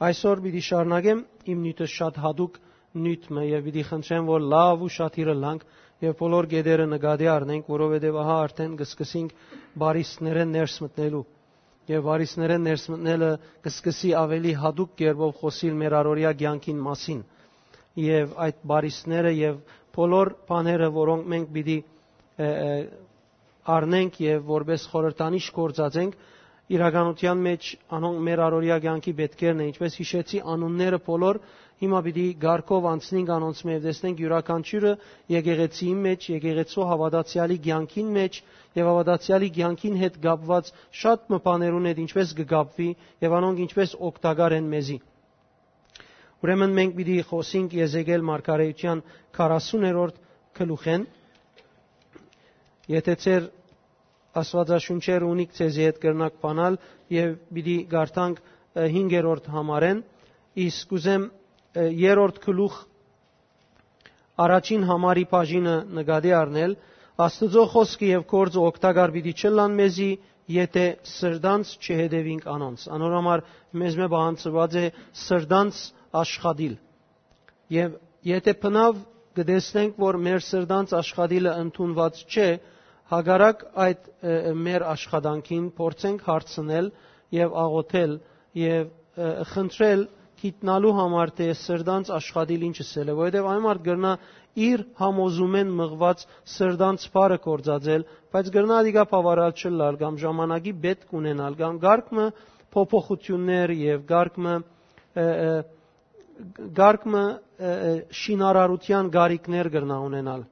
Այսօր պիտի շարունակեմ իմ նյութը շատ հadoop նյութը եւ պիտի խնդրեմ, որ լավ ու շատ իրլանք եւ բոլոր գեդերը նկատի առնենք, որովհետեւ ահա արդեն կսկսենք բարիսները ներս մտնելու եւ վարիսները ներս մտնելը կսկսի ավելի հadoop կերպով խոսիլ մեր առօրյա կյանքին մասին եւ այդ բարիսները եւ բոլոր բաները, որոնք մենք պիտի առնենք եւ որպես խորհրդանիշ կործածենք, իրականության մեջ անոնք մեր առօրյա կյանքի պետքերն են, ինչպես հիշեցի անունները բոլոր հիմա պիտի գարկով անցնենք անոնց մեջ տեսնենք յուրաքանչյուրը եկեղեցիի մեջ, եկեղեցու հավատացյալի կյանքին մեջ եւ հավատացյալի կյանքին հետ կապված շատ մպաներուն հետ ինչպես կգապվի եւ անոնք ինչպես օգտակար են մեզի։ Ուրեմն մենք պիտի խոսենք Եզեկել մարգարեության 40-րդ գլուխեն։ Եթե ծեր Աստվածաշունչերը ունիք ցեզի հետ կրնակ բանալ եւ պիտի գարտանք 5-րդ համարեն, իսկ ուզեմ երրորդ գլուխ առաջին համարի բաժինը նկատի առնել, Աստծո խոսքը եւ կորձը օգտակար պիտի չլան մեզի, եթե սրդանց չհետևինք անոնց։ Անորոմար մեզ մե բանցված է սրդանց աշխատիլ։ Եվ եթե բնավ կտեսնենք, որ մեր սրդանց աշխատիլը ընդունված չէ, հագարակ այդ մեր աշխատանքին փորձենք հարցնել եւ աղոթել եւ խնդրել գիտնալու համար թե սրդանց աշխատիլ ինչ ասել է, որովհետև այն մարդ գրնա իր համոզումեն մղված սրդանց բարը կործածել, բայց գրնա դիգա բավարար չլալ կամ ժամանակի պետք ունենալ կամ գարկմը փոփոխություններ եւ գարկմը գարկմը շինարարության գարիկներ գրնա ունենալ։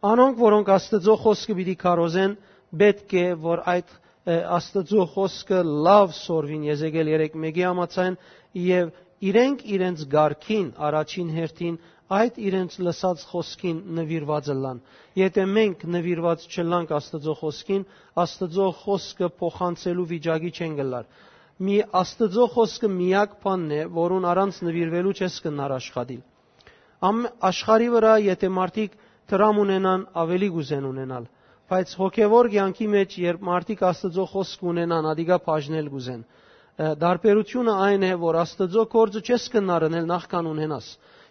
Անոնք, որոնք Աստծո խոսքը պիտի կարոզեն, պետք է որ այդ Աստծո խոսքը լավ սորվին Եզեկել 3:1-ի համաձայն եւ իրենք իրենց ղարքին առաջին հերթին այդ իրենց լսած խոսքին նվիրված լան։ Եթե մենք նվիրված չլանք Աստծո խոսքին, Աստծո խոսքը փոխանցելու վիճակի չեն գլար։ Մի Աստծո խոսքը միակ բանն է, որուն առանց նվիրվելու չես կնար աշխատիլ։ Ամ աշխարի վրա եթե մարդիկ դրամ ունենան, ավելի գուզեն ունենալ բայց հոգևոր կյանքի մեջ երբ մարդիկ Աստծո խոսք ունենան, ադիգա բաժնել գուզեն։ Դարբերությունը այն է, որ Աստծո կորձը չես կնարնել նախքան ունենաս։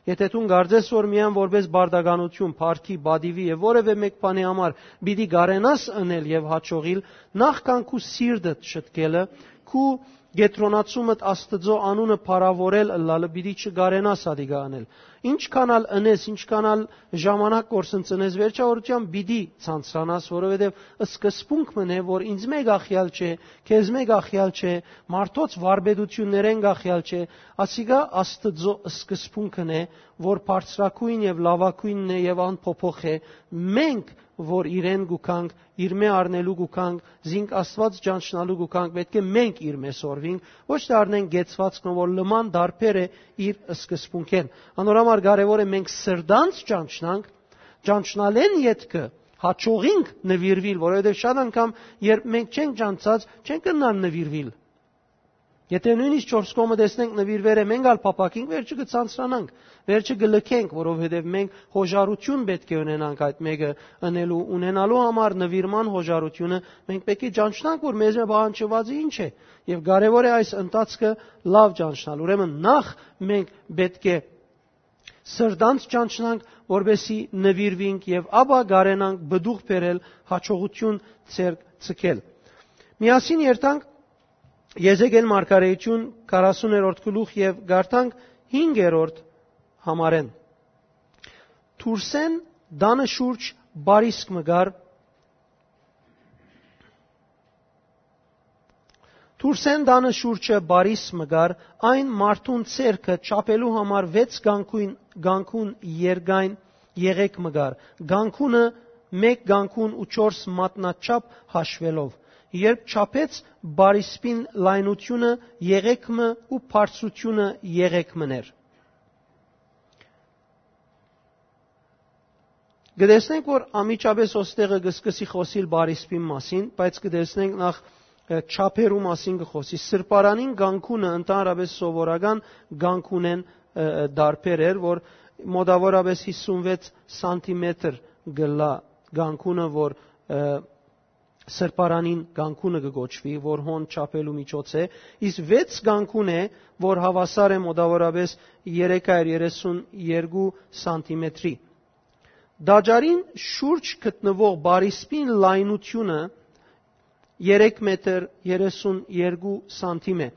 Եթե դու գարձես որ միայն որպես բարդականություն, փառքի, բադիվի եւ որևէ մեկ բանի համար պիտի գարենաս ընել եւ հաճողիլ, նախքան քու սիրտը շտկելը, քու գետրոնացումդ Աստծո անունը փառավորել լալը պիտի չգարենաս ադիգա անել։ Ինչքանալ ընես, ինչքանալ ժամանակ կորսընծնես, վերջավորությամբ պիտի ցանցրանաս, որովհետև սկզբունք մնե, որ ինձ մեկ ախյալ չէ, քեզ մեկ ախյալ չէ, մարդոց վարբեդություններեն գախյալ չէ, ասիգա Աստծո սկզբունքն է, որ բարձրակույն եւ լավակույնն է եւ անփոփոխ է։ Մենք որ իրեն գուքանք, իր մե առնելու գուքանք, զինք Աստված ճանչնալու գուքանք, պետք է մենք իր մե սորվինք, ոչ թե առնենք գեցվածքն, որ լման դարբեր է իր սկզբունքեն։ Անորամար կարևոր է մենք սրդանց ճանչնանք, ճանչնալեն յետքը հաճողինք նվիրվիլ, որովհետև շատ անգամ երբ մենք չենք ճանցած, չենք կնան նվիրվիլ։ Եթե նույնիսկ 4 կողմը տեսնենք նվիրվեր է, մենք ալ փապակինք, վերջը կցանցրանանք, վերջը կլքենք, որովհետև մենք հոժարություն պետք է ունենանք այդ մեկը ընելու ունենալու համար նվիրման հոժարությունը մենք պետք է ճանչնանք, որ մեզ բանջված ինչ է։ Եվ կարևոր է այս ընթացքը լավ ճանչնալ։ Ուրեմն նախ մենք պետք է սրդանց ճանչնանք, որբեսի նվիրվինք եւ ապա գարենանք բդուղ բերել հաջողություն ցերկ ցկել։ Միասին երթանք Եզեկել մարգարեություն 40-րդ գլուխ եւ գարտանք 5-րդ համարեն։ Թուրսեն դանը շուրջ բարիսկ մգար Թուրսեն դանը շուրջը բարիս մգար այն մարդուն ցերկը ճապելու համար 6 գանքուն գանքուն երգայն եղեք մգար գանքունը 1 գանքուն ու 4 մատնաչափ հաշվելով երբ չափեց բարիսպին լայնությունը եղեքմը ու բարձրությունը եղեքմներ։ Գտեսնենք, որ ամիջապես ոստեղը գսկսի խոսիլ բարիսպին մասին, բայց գտեսնենք նախ չափերու մասին գխոսի։ Սրբարանին գանքունը ընդհանրապես սովորական գանքուն են դարբերեր, որ մոտավորապես 56 սանտիմետր գլա գանքունը, որ սրբարանին գանքունը կգոչվի, որ հոն չափելու միջոց է, իսկ 6 գանքուն է, որ հավասար է մոտավորապես 332 սանտիմետրի։ Դաջարին շուրջ գտնվող բարիսպին լայնությունը 3 մետր 32 սանտիմ է։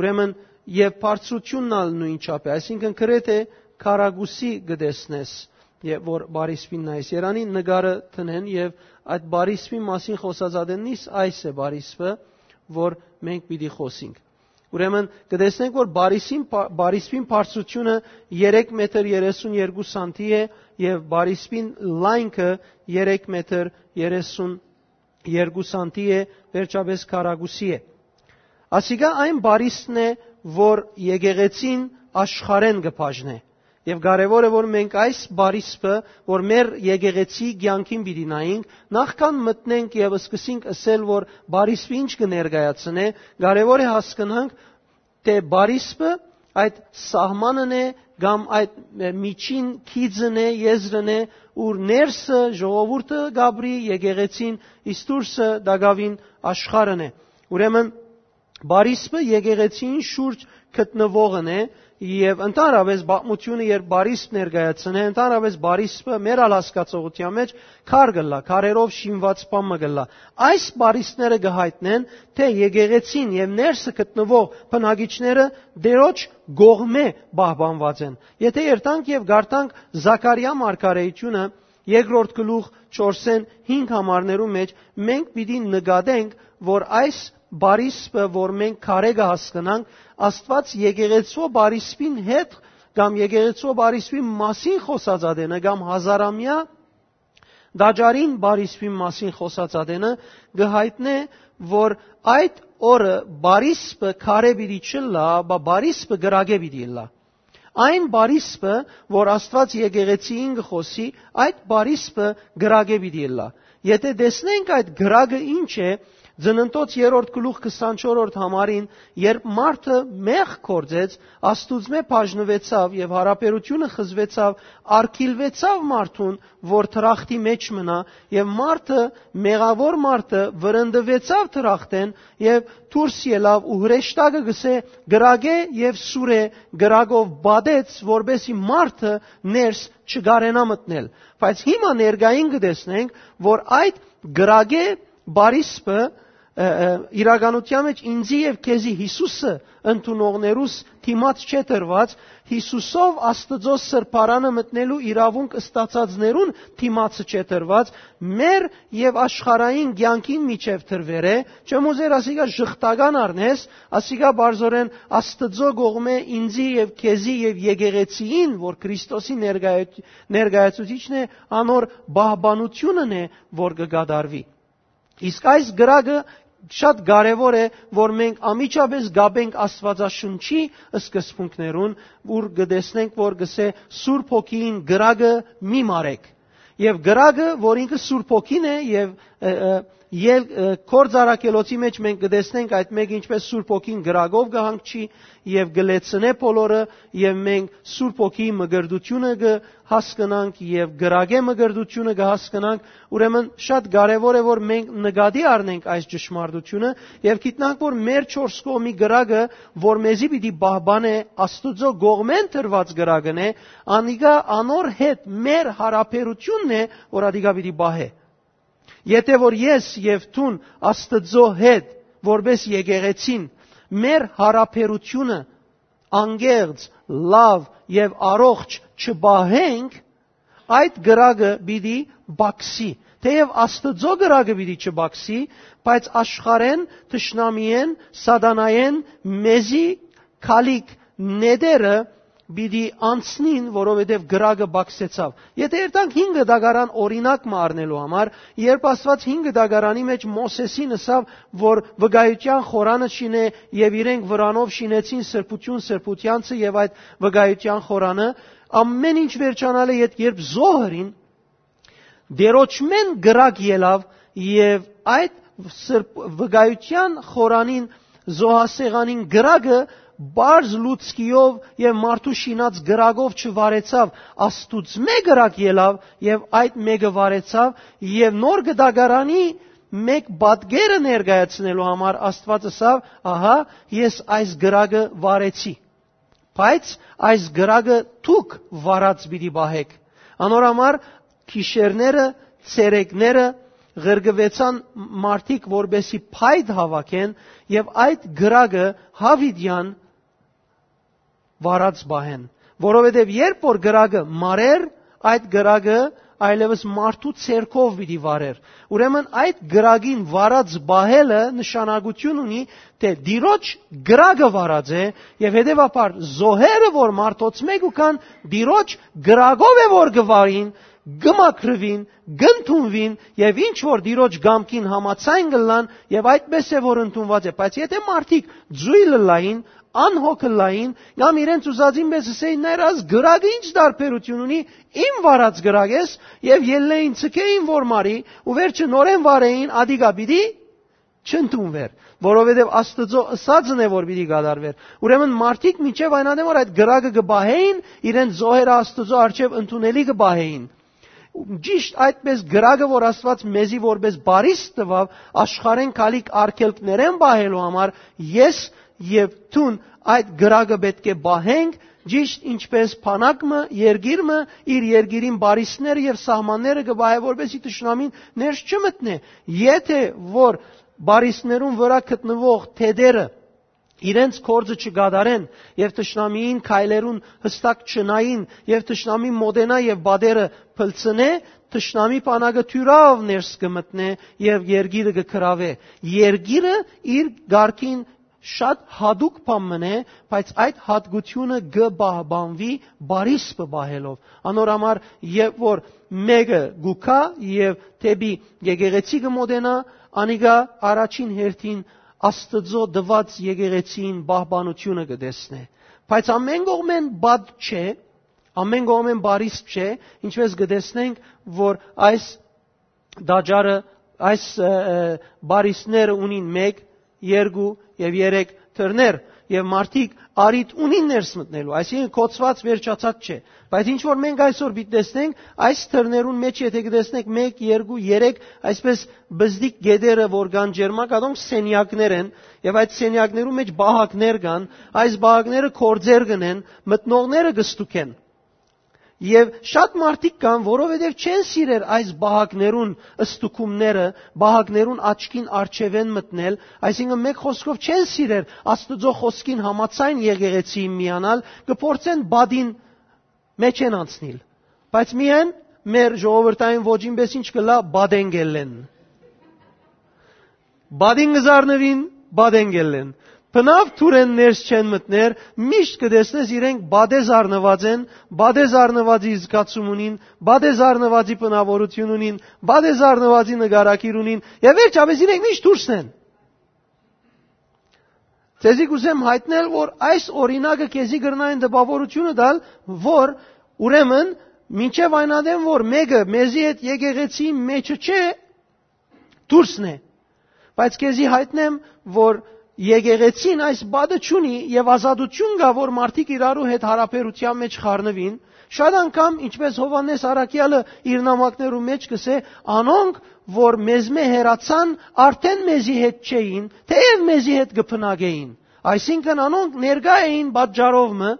Ուրեմն եւ բարձրությունն ալ նույն չափ է, այսինքն գրեթե քարագուսի գտեսնես եւ որ բարիսպին նայես Երանի նկարը տնեն եւ այդ բարիսպի մասին խոսածադենից այս է բարիսպը որ մենք պիտի խոսենք Ուրեմն կտեսնենք որ բարիսին բարիսպին բարձրությունը 3 մետր 32 սանտի է եւ բարիսպին լայնքը 3 մետր 32 սանտի է վերջապես քարագուսի է Ասիգա այն բարիսն է որ եկեղեցին աշխարեն կբաժնե Եվ կարևորը որ մենք այս բարիսպը, որ մեր եկեղեցի ցանկին պիտի նայենք, նախքան մտնենք եւ սկսենք ասել, որ բարիսպը ինչ կներկայացնե, կարևոր է հասկանանք, թե բարիսպը այդ սահմանն է կամ այդ միջին քիծն է, եզրն է, ուր ներսը ժողովուրդը գաբրի եկեղեցին, իսկ դուրսը դագավին աշխարհն է։ Ուրեմն բարիսպը եկեղեցին շուրջ գտնվողն է, եւ ընդհանրապես բաղմությունը երբ բարիսպ ներկայացնե, ընդհանրապես բարիսպը մեր ալասկացողության մեջ քար գլա, քարերով շինված բամը գլա։ Այս բարիսպները գահիտնեն, թե եկեղեցին եւ ներսը գտնվող բնագիչները դերոջ գողմե բահբանված են։ Եթե երթանք եւ գարտանք Զաքարիա մարգարեությունը երկրորդ գլուխ 4-ին 5 համարներու մեջ մենք պիտի նկատենք, որ այս բարիսպը, որ մենք քարեգը հասկանանք, Աստված եկեղեցու բարիսպին հետ կամ եկեղեցու բարիսպի մասին խոսած ադենը կամ հազարամյա դաջարին բարիսպի մասին խոսած ադենը գհայտնե, որ այդ օրը բարիսպը քարե պիտի չլա, բա բարիսպը գրագե պիտի լա։ Այն բարիսպը, որ Աստված եկեղեցիին գխոսի, այդ բարիսպը գրագե պիտի լա։ Եթե տեսնենք այդ գրագը ինչ է, Ձնընթոց 3-րդ գլուխ 24-րդ համարին, երբ մարդը մեղ կորձեց, Աստուծմե բաժնվեցավ եւ հարաբերությունը խզվեցավ, արկիլվեցավ մարդուն, որ թրախտի մեջ մնա, եւ մարդը, մեղավոր մարդը վրընդվեցավ թրախտեն եւ դուրս ելավ ու հրեշտակը գսե գրագե եւ սուրե գրագով բադեց, որբեսի մարդը ներս չգարենա մտնել։ Բայց հիմա ներգային կտեսնենք, որ այդ գրագե բարիսպը իրականության մեջ ինձի եւ քեզի Հիսուսը ընդունողներուս թիմած չէ տրված Հիսուսով Աստծո սրբարանը մտնելու իրավունք ստացածներուն թիմացը չէ տրված մեր եւ աշխարհային ցանկին միջև տրվեր է չեմ ուզեր ասիկա շղթական առնես ասիկա բարձորեն Աստծո գողմե ինձի եւ քեզի եւ եկեղեցիին որ Քրիստոսի ներկայացուցիչն է անոր բահբանությունն է որ կգադարվի Իսկ այս գրագը շատ կարևոր է, որ մենք ամիջապես գաբենք Աստվածաշունչի սկզբունքներուն, որ գտեսնենք, որ գսե Սուրբ Հոգին գրագը մի մարեք։ Եվ գրագը, որ ինքը Սուրբ Հոգին է եւ Եվ կորձարակելոցի մեջ մենք կտեսնենք այդ մեկ ինչպես Սուրբ ոգին գրագով կհանգչի եւ գլեցնե բոլորը եւ մենք Սուրբ ոգի մգրդությունը կհասկանանք եւ գրագե մգրդությունը կհասկանանք ուրեմն շատ կարեւոր է որ մենք նկատի առնենք այս ճշմարտությունը եւ գիտնանք որ մեր 4 կողմի գրագը որ մեզի պիտի բահբանե Աստուծո գողմեն տրված գրագն է անիկա անոր հետ մեր հարաբերությունն է որ ադիգա պիտի բահե Եթե որ ես եւ ցուն Աստծո հետ որբես եկեղեցին մեր հարաբերությունը անգերց, լավ եւ առողջ չբահենք, այդ գրագը պիտի բաքսի։ Թեև Աստծո գրագը պիտի չբաքսի, բայց աշխարեն, թշնամիեն, սադանայեն մեզի քալիք նեդերը պիտի անցնին, որովհետև գրագը բացեցավ։ Եթե երտանք 5 դագարան օրինակ մառնելու համար, երբ Աստված 5 դագարանի մեջ Մոսեսին ասավ, որ վգայության խորանը շինե եւ իրենք վրանով շինեցին սրբություն սրբությանցը եւ այդ վգայության խորանը, ամեն ինչ վերջանալ է երբ զոհրին դերոճմեն գրակ ելավ եւ այդ վգայության խորանին զոհասեղանին գրագը բարձ լուցկիով եւ մարդու շինած գրագով չվարեցավ, աստուց մեկ գրակ ելավ եւ այդ մեկը վարեցավ եւ նոր գդագարանի մեկ բադգերը ներկայացնելու համար Աստվածը ասավ, ահա ես այս գրագը վարեցի։ Բայց այս գրագը դուք վարած պիտի բահեք։ Անորամար քիշերները, ցերեկները ղրգվեցան մարդիկ, որբեսի փայդ հավաքեն եւ այդ գրագը հավիդյան վարած բահեն, որովհետեւ երբ որ գրագը մարեր, այդ գրագը այլևս մարդու ցերկով պիտի վարեր։ Ուրեմն այդ գրագին վարած բահելը նշանակություն ունի, թե դիրոջ գրագը վարած է եւ հետեւաբար զոհերը, որ մարդոց մեկ ու կան, դիրոջ գրագով է որ գվարին, գմակրվին, գնթունվին եւ ինչ որ դիրոջ գամքին համացայն գլան եւ այդպես է որ ընդունված է բայց եթե մարդիկ ձույլը լային անհոգը լային կամ իրենց ուզածին պես ասեին ներած գրագը ինչ դարբերություն ունի իմ վարած գրագ ես եւ ելնեին ցկեին որ մարի ու վերջը նորեն վարեին ադիգա բիդի չընդունվեր որովհետև Աստծո ըսածն է որ պիտի գադարվեր ուրեմն մարդիկ միջև այնադեմ որ այդ գրագը գբահեին իրենց զոհերը Աստծո արչև ընդունելի գբահեին Ճիշտ այդպես գրագը, որ Աստված մեզի որպես բարիս տվավ, աշխարհեն քալիք արկելքներեն բահելու համար, ես եւ թուն այդ գրագը պետք է բահենք ճիշտ ինչպես փանակը երգիրը իր երգիրին բարիսները եւ սահմանները գբահե որբեսի ճշնամին ներս չմտնե եթե որ բարիսներուն վրա գտնվող թեդերը իրենց կորձը չգադարեն եւ ճշնամին քայլերուն հստակ չնային եւ ճշնամին մոդենա եւ բադերը փլցնե ճշնամի պանագը թյուրավ ներս կմտնե եւ երգիրը կքրավե երգիրը իր ղարքին շատ հadouk բան մնե, բայց այդ հատկությունը գբահբանվի բարիս բահելով։ Անորամար երբ որ մեկը գուքա եւ թեբի եկեղեցի կմոդենա, անիգա առաջին հերթին Աստծո դված եկեղեցին բահբանությունը կդեսնե։ Բայց ամեն կողմեն բադ չէ, ամեն կողմեն բարիս չէ, ինչպես կդեսնենք, որ այս դաջարը այս բարիսները ունին 1, 2 եւ 3 թռներ եւ մարդիկ արիտ ունին ներս մտնելու, այսինքն կոծված վերջացած չէ։ Բայց ինչ որ մենք այսօր պիտի տեսնենք, այս թռներուն մեջ եթե կտեսնենք 1, 2, 3, այսպես բզդիկ գեդերը որ կան ջերմակ, ադոնք սենյակներ են, եւ այդ սենյակներու մեջ բահակներ կան, այս բահակները կորձեր կնեն, մտնողները կստուքեն։ Եվ շատ մարդիկ կան, որովհետև չեն սիրեր այս բահակներուն ըստուկումները, բահակներուն աչքին արջևեն մտնել, այսինքն մեկ խոսքով չեն սիրեր Աստծո խոսքին համացայն եղեղեցի միանալ, կփորձեն բադին մեջ են անցնել։ Բայց միայն մեր ժողովրդային ոչին պես ինչ կլա բադենգելեն։ Բադին գզարնվին, բադենգելեն։ Բնավ թուրեն ներս չեն մտներ, միշտ կդեսնես իրենք բադեզ առնված են, բադեզ առնվածի զգացում ունին, բադեզ առնվածի բնավորություն ունին, բադեզ առնվածի նկարակիր ունին, եւ վերջապես իրենք միշտ դուրսն են։ Ձեզի կուզեմ հայտնել, որ այս օրինակը քեզի գրնային դպավորությունը դալ, որ ուրեմն մինչև այնադեմ, որ մեկը մեզի հետ եկեղեցի մեջը չէ, դուրսն է։ Բայց քեզի հայտնեմ, որ եկեղեցին այս բադը ճունի եւ ազատություն կա որ մարդիկ իրարու հետ հարաբերության մեջ խառնվին շատ անգամ ինչպես Հովանես Արաքյալը իր նամակներու մեջ կսե անոնք որ մեզմե հերացան արդեն մեզի հետ չէին թեև մեզի հետ կփնագեին այսինքն անոնք ներկա էին բաժարովը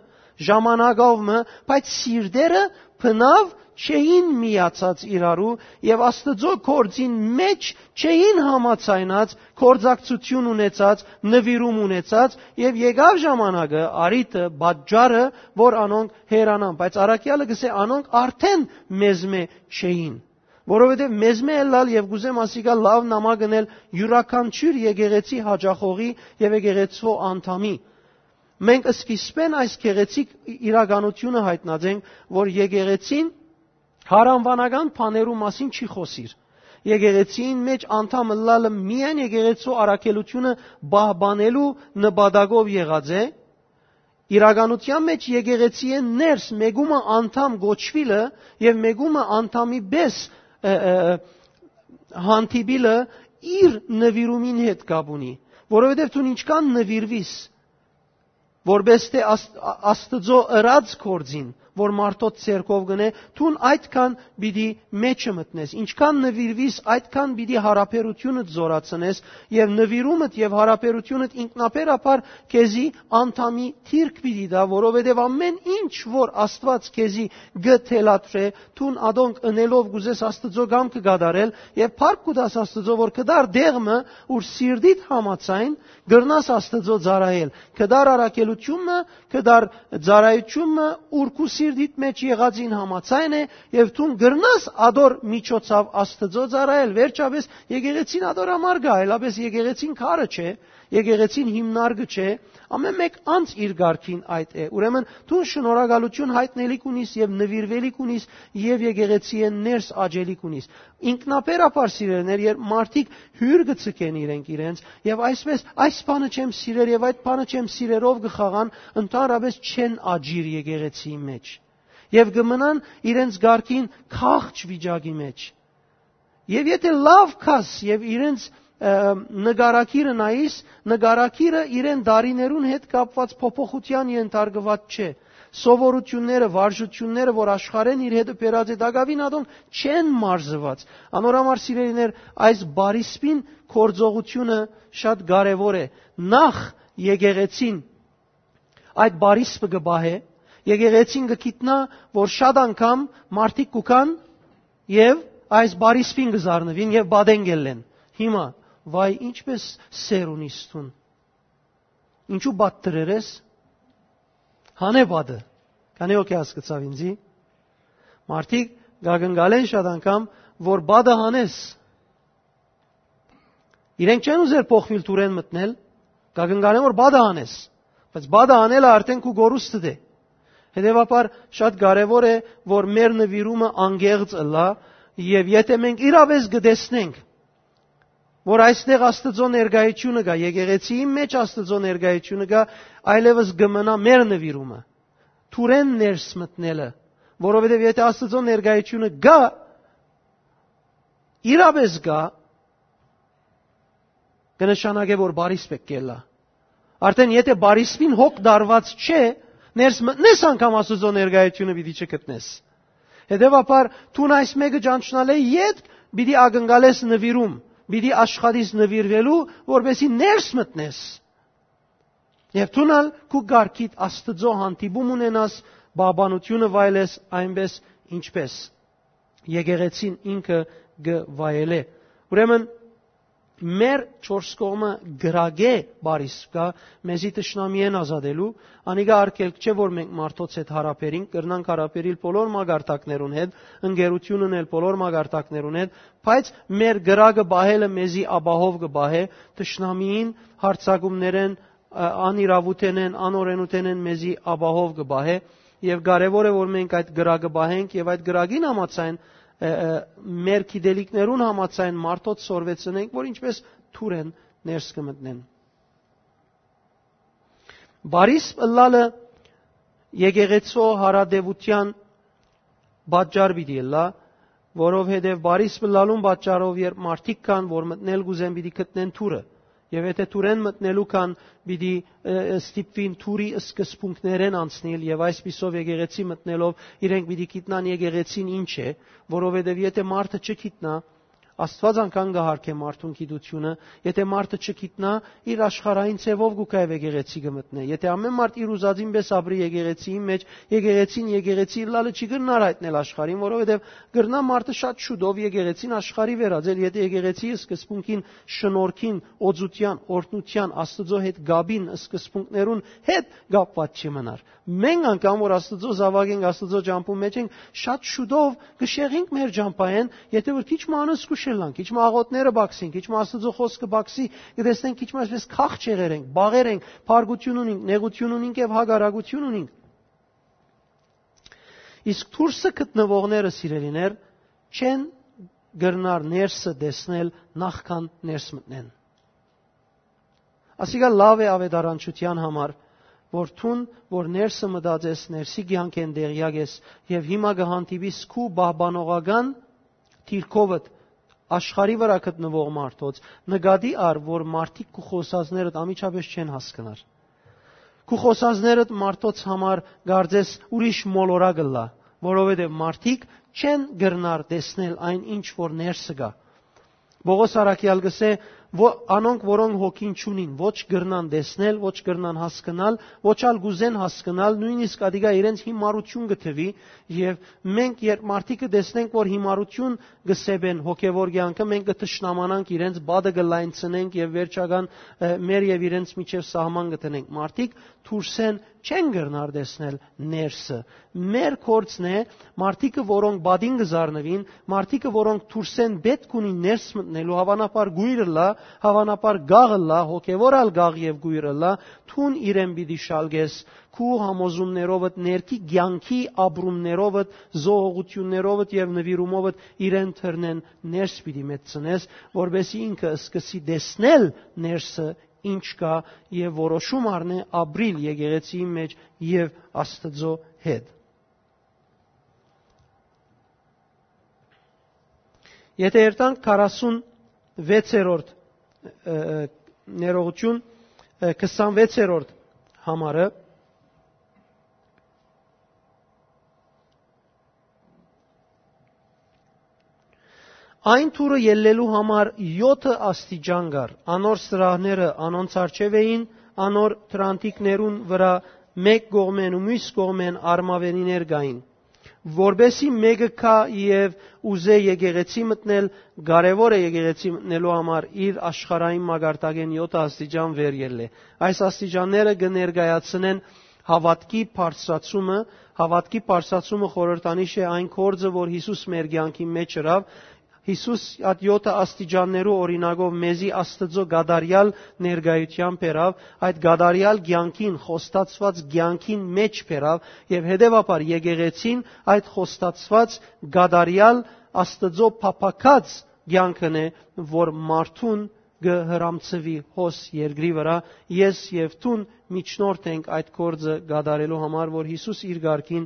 ժամանակովը բայց սիրտերը փնավ չէին միացած իրարու եւ Աստծո կորձին մեջ չէին համացայնած, կորձակցություն ունեցած, նվիրում ունեցած եւ եկավ ժամանակը արիտը, բաժարը, որ անոնք հերանան, բայց Արաքյալը գսե անոնք արդեն մեզմե չէին որովհետև մեզմե ելալ եւ գուզեմ ասիկա լավ նամակ գնել յուրաքանչյուր եկեղեցի հաջախողի եւ եկեղեցվո անդամի մենք սկիզբեն այս գեղեցիկ իրականությունը հայտնած ենք որ եկեղեցին Հարանվանական բաներու մասին չի խոսիր։ Եկեղեցին մեջ անդամը լալը միայն եկեղեցու առաքելությունը բահբանելու նպատակով եղած է։ Իրականության մեջ եկեղեցի է ներս մեգումը անդամ գոչվիլը եւ մեգումը անդամի բես հանդիպիլը իր նվիրումին հետ կապ ունի, որովհետև դու ինչքան նվիրվիս, որբես թե աստծո ըրած կորձին, որ մարդոց ցերկով գնե, թուն այդքան պիտի մեջը մտնես։ Ինչքան նվիրվիս, այդքան պիտի հարաբերությունդ զորացնես եւ նվիրումդ եւ հարաբերությունդ ինքնապերապար քեզի անդամի թիրք պիտի դա, որովհետեւ ամեն ինչ որ Աստված քեզի գթելատրե, թուն ադոնք ընելով գուզես Աստծո գամ կգադարել եւ փառք կուտաս Աստծո որ կդար դեղմը ուր սիրդիդ համացայն գրնաս Աստծո ծարայել։ Կդար արակելությունը, կդար ծարայությունը ուր քու սիրդիդ մեջ եղածին համացայն է եւ թուն գրնաս ադոր միջոցով Աստծո ծարայել։ Վերջապես եկեղեցին ադոր համար գա, այլապես եկեղեցին քարը չէ, եկեղեցին հիմնարկը չէ, ամեն մեկ անց իր ղարքին այդ է։ Ուրեմն դու շնորհակալություն հայտնելի կունիս եւ նվիրվելի կունիս եւ եկեղեցի են ներս աջելի կունիս։ Ինքնապերապար սիրելներ, երբ մարդիկ հյուր գցկեն իրենք իրենց եւ այսպես այս բանը չեմ սիրեր եւ այդ բանը չեմ սիրերով գխաղան, ընդհանրապես չեն աջիր եկեղեցիի մեջ։ Եվ գմնան իրենց ղարքին քաղճ վիճակի մեջ։ Եվ եթե լավ կաս եւ իրենց նգարակիրը նայիս, նգարակիրը իրեն դարիներուն հետ կապված փոփոխության ենթարկված չէ սովորությունները, վարժությունները, որ աշխարհեն իր հետը բերած է դակավին ադոն չեն մարզված։ Անորամար սիրելիներ, այս բարիսպին կորձողությունը շատ կարևոր է։ Նախ եկեղեցին այդ բարիսպը գբահե, եկեղեցին գկիտնա, որ շատ անգամ մարդիկ կուքան եւ այս բարիսպին գզարնվին եւ բադենգելեն։ Հիմա վայ ինչպես սեր ունիս տուն։ Ինչու բադ դրերես։ Հանե բադը։ Կանե օքե հասկացավ ինձի։ Մարդիկ գագնգալեն շատ անգամ, որ բադը հանես։ Իրենք չեն ուզեր փոխվիլ տուրեն մտնել, գագնգալեն որ բադը հանես։ Բայց բադը անելը արդեն քու գորուստը դե։ Հետևաբար շատ կարևոր է, որ մեր նվիրումը անգեղծ ըլա, եւ եթե մենք իրավես գտեսնենք, որ այստեղ Աստծո ներկայությունը կա, եկեղեցիի մեջ Աստծո ներկայությունը կա, այլևս գմնա մեր նվիրումը։ Թուրեն ներս մտնելը, որովհետև եթե Աստծո ներկայությունը կա, իրավես կա, կնշանակե որ բարիս պետք է լա։ Արդեն եթե բարիսվին հոգ դարված չէ, ներս մտնես անգամ Աստծո ներկայությունը պիտի չգտնես։ Հետևաբար, թուն այս մեկը ճանչնալ է յետ, պիտի ագնկալես նվիրում պիտի աշխարհից նվիրվելու, որովհետեւ ներս մտնես։ Եվ ցունալ քու գարկիտ Աստծո հանդիպում ունենաս, բաբանությունը վայելես այնպես ինչպես եկեղեցին ինքը գվայելե։ Ուրեմն մեր չորս կողմը գրագե բարիս կա մեզի տշնամի են ազատելու անիգա արկելք չէ որ մենք մարդոց հետ հարաբերին կրնանք հարաբերիլ բոլոր մագարտակներուն հետ ընկերությունն էլ բոլոր մագարտակներուն հետ բայց մեր գրագը բահելը մեզի աբահով կբահե տշնամիին հարցակումներեն անիրավութենեն անօրենութենեն մեզի աբահով կբահե եւ կարեւոր է որ մենք այդ գրագը բահենք եւ այդ գրագին համացայն մեր գիտելիքներուն համացայն մարդոց սորվեցնենք, որ ինչպես թուր են ներս կմտնեն։ Բարիս լալը եկեղեցու հարադեվության բաճար պիտի լա, որովհետև բարիս լալուն բաճարով երբ մարդիկ կան, որ մտնել գուզեն պիտի գտնեն թուրը, Եվ եթե Թուրեն մտնելու կան պիտի ստիպվին Թուրի սկզբունքներեն անցնել եւ այսպիսով եկեղեցի մտնելով իրենք պիտի գիտնան եկեղեցին ինչ է, որովհետեւ եթե մարդը չգիտնա, Աստված անգամ գահարք է մարդուն գիտությունը, եթե մարդը չգիտնա, իր աշխարհային ցևով գուկայև եկեղեցի կմտնե։ Եթե ամեն մարդ իր ուզածին պես ապրի եկեղեցիի մեջ, եկեղեցին եկեղեցի լալը չի գրնար այտնել աշխարհին, որովհետև գրնա մարդը շատ շուտով եկեղեցին աշխարհի վերածել, եթե եկեղեցիի սկզբունքին շնորհքին, օծության, օրհնության, Աստծո հետ գաբին սկզբունքներուն հետ գապված չմնար։ Մենք անգամ որ Աստծո զավակ ենք, Աստծո ջամփու մեջ ենք, շատ շուտով կշեղինք մեր ջամփային, եթե որ քիչ մանս կուշ շելան, քիչ աղոտները բացին, քիչ Աստծո խոսքը բացի, կտեսնենք քիչ այսպես քախ չեղեր ենք, բաղեր ենք, փարգություն ունենք, նեղություն ունենք եւ հագարագություն ունենք։ Իսկ դուրսը գտնվողները սիրելիներ չեն գրնար ներսը դեսնել նախքան ներս մտնեն։ Ասիկա լավ է ավետարանչության համար, որ թուն, որ ներսը մտածես, ներսի ցանկեն դեղյակ ես եւ հիմա գհանտիվիս քու բահբանողական թիրքովդ աշխարի վրա գտնվող մարդոց նկատի առ, որ մարդիկ ու խոսածները ամիջապես չեն հասկնար։ Քու խոսածներդ մարդոց համար գարձես ուրիշ մոլորակը լա, որովհետև մարդիկ չեն գրնար տեսնել այն ինչ որ ներսը գա։ Բողոս Արաքյալ գսե անոնք, որոնք հոգին չունին, ոչ գրնան տեսնել, ոչ գրնան հասկանալ, ոչ ալ գուզեն հասկանալ, նույնիսկ ադիգա իրենց հիմարություն գտվի եւ մենք երբ մարդիկը տեսնենք, որ հիմարություն գսեբեն հոգեվոր կյանքը, մենք կտշնամանանք իրենց բադը գլայնցնենք եւ վերջական մեր եւ իրենց միջև սահման գտնենք։ Մարդիկ թուրսեն չեն գրնար տեսնել ներսը։ Մեր կորցն է մարդիկը, որոնք բադին գզարնվին, մարդիկը, որոնք թուրսեն պետք ունի ներս մտնելու հավանաբար գույրը լա, հավանաբար գաղը լա, հոգևորալ գաղ եւ գույրը լա, թուն իրեն պիտի շալգես քու համոզումներովդ ներքի ցանկի ապրումներովդ զողողություններովդ եւ նվիրումովդ իրեն թռնեն ներս պիտի մեծնես որբեսի ինքը սկսի դեսնել ներսը ինչ կա եւ որոշում առնե ապրիլ եկեղեցիի մեջ եւ Աստծո հետ Եթե երտանք 46-րդ ներողություն 26-րդ համարը Այն թուրը ելլելու համար 7 աստիճան կար։ Անոր սրահները անոնց արչև էին, անոր տրանտիկներուն վրա մեկ կողմեն ու մյուս կողմեն արմավենիներ կային որբեսի մեկը կա եւ ուզե եկեղեցի մտնել, կարևոր է եկեղեցի մտնելու համար իր աշխարհային մագարտագեն 7 աստիճան վեր ելլե։ Այս աստիճանները կներկայացնեն հավատքի բարձրացումը, հավատքի բարձրացումը խորհրդանիշ է այն կորձը, որ Հիսուս մեր կյանքի մեջ ըրավ, Հիսուս այդ 7 աստիճաններու օրինակով մեզի Աստծո գադարյալ ներգայության բերավ, այդ գադարյալ ցանկին խոստացված ցանկին մեջ բերավ եւ հետեւաբար եկեղեցին այդ խոստացված գադարյալ Աստծո փափակած ցանկն է, որ մարդուն գհրամցվի հոս երկրի վրա ես եւ տուն միջնորդ ենք այդ կորձը գադարելու համար որ Հիսուս իր ղարքին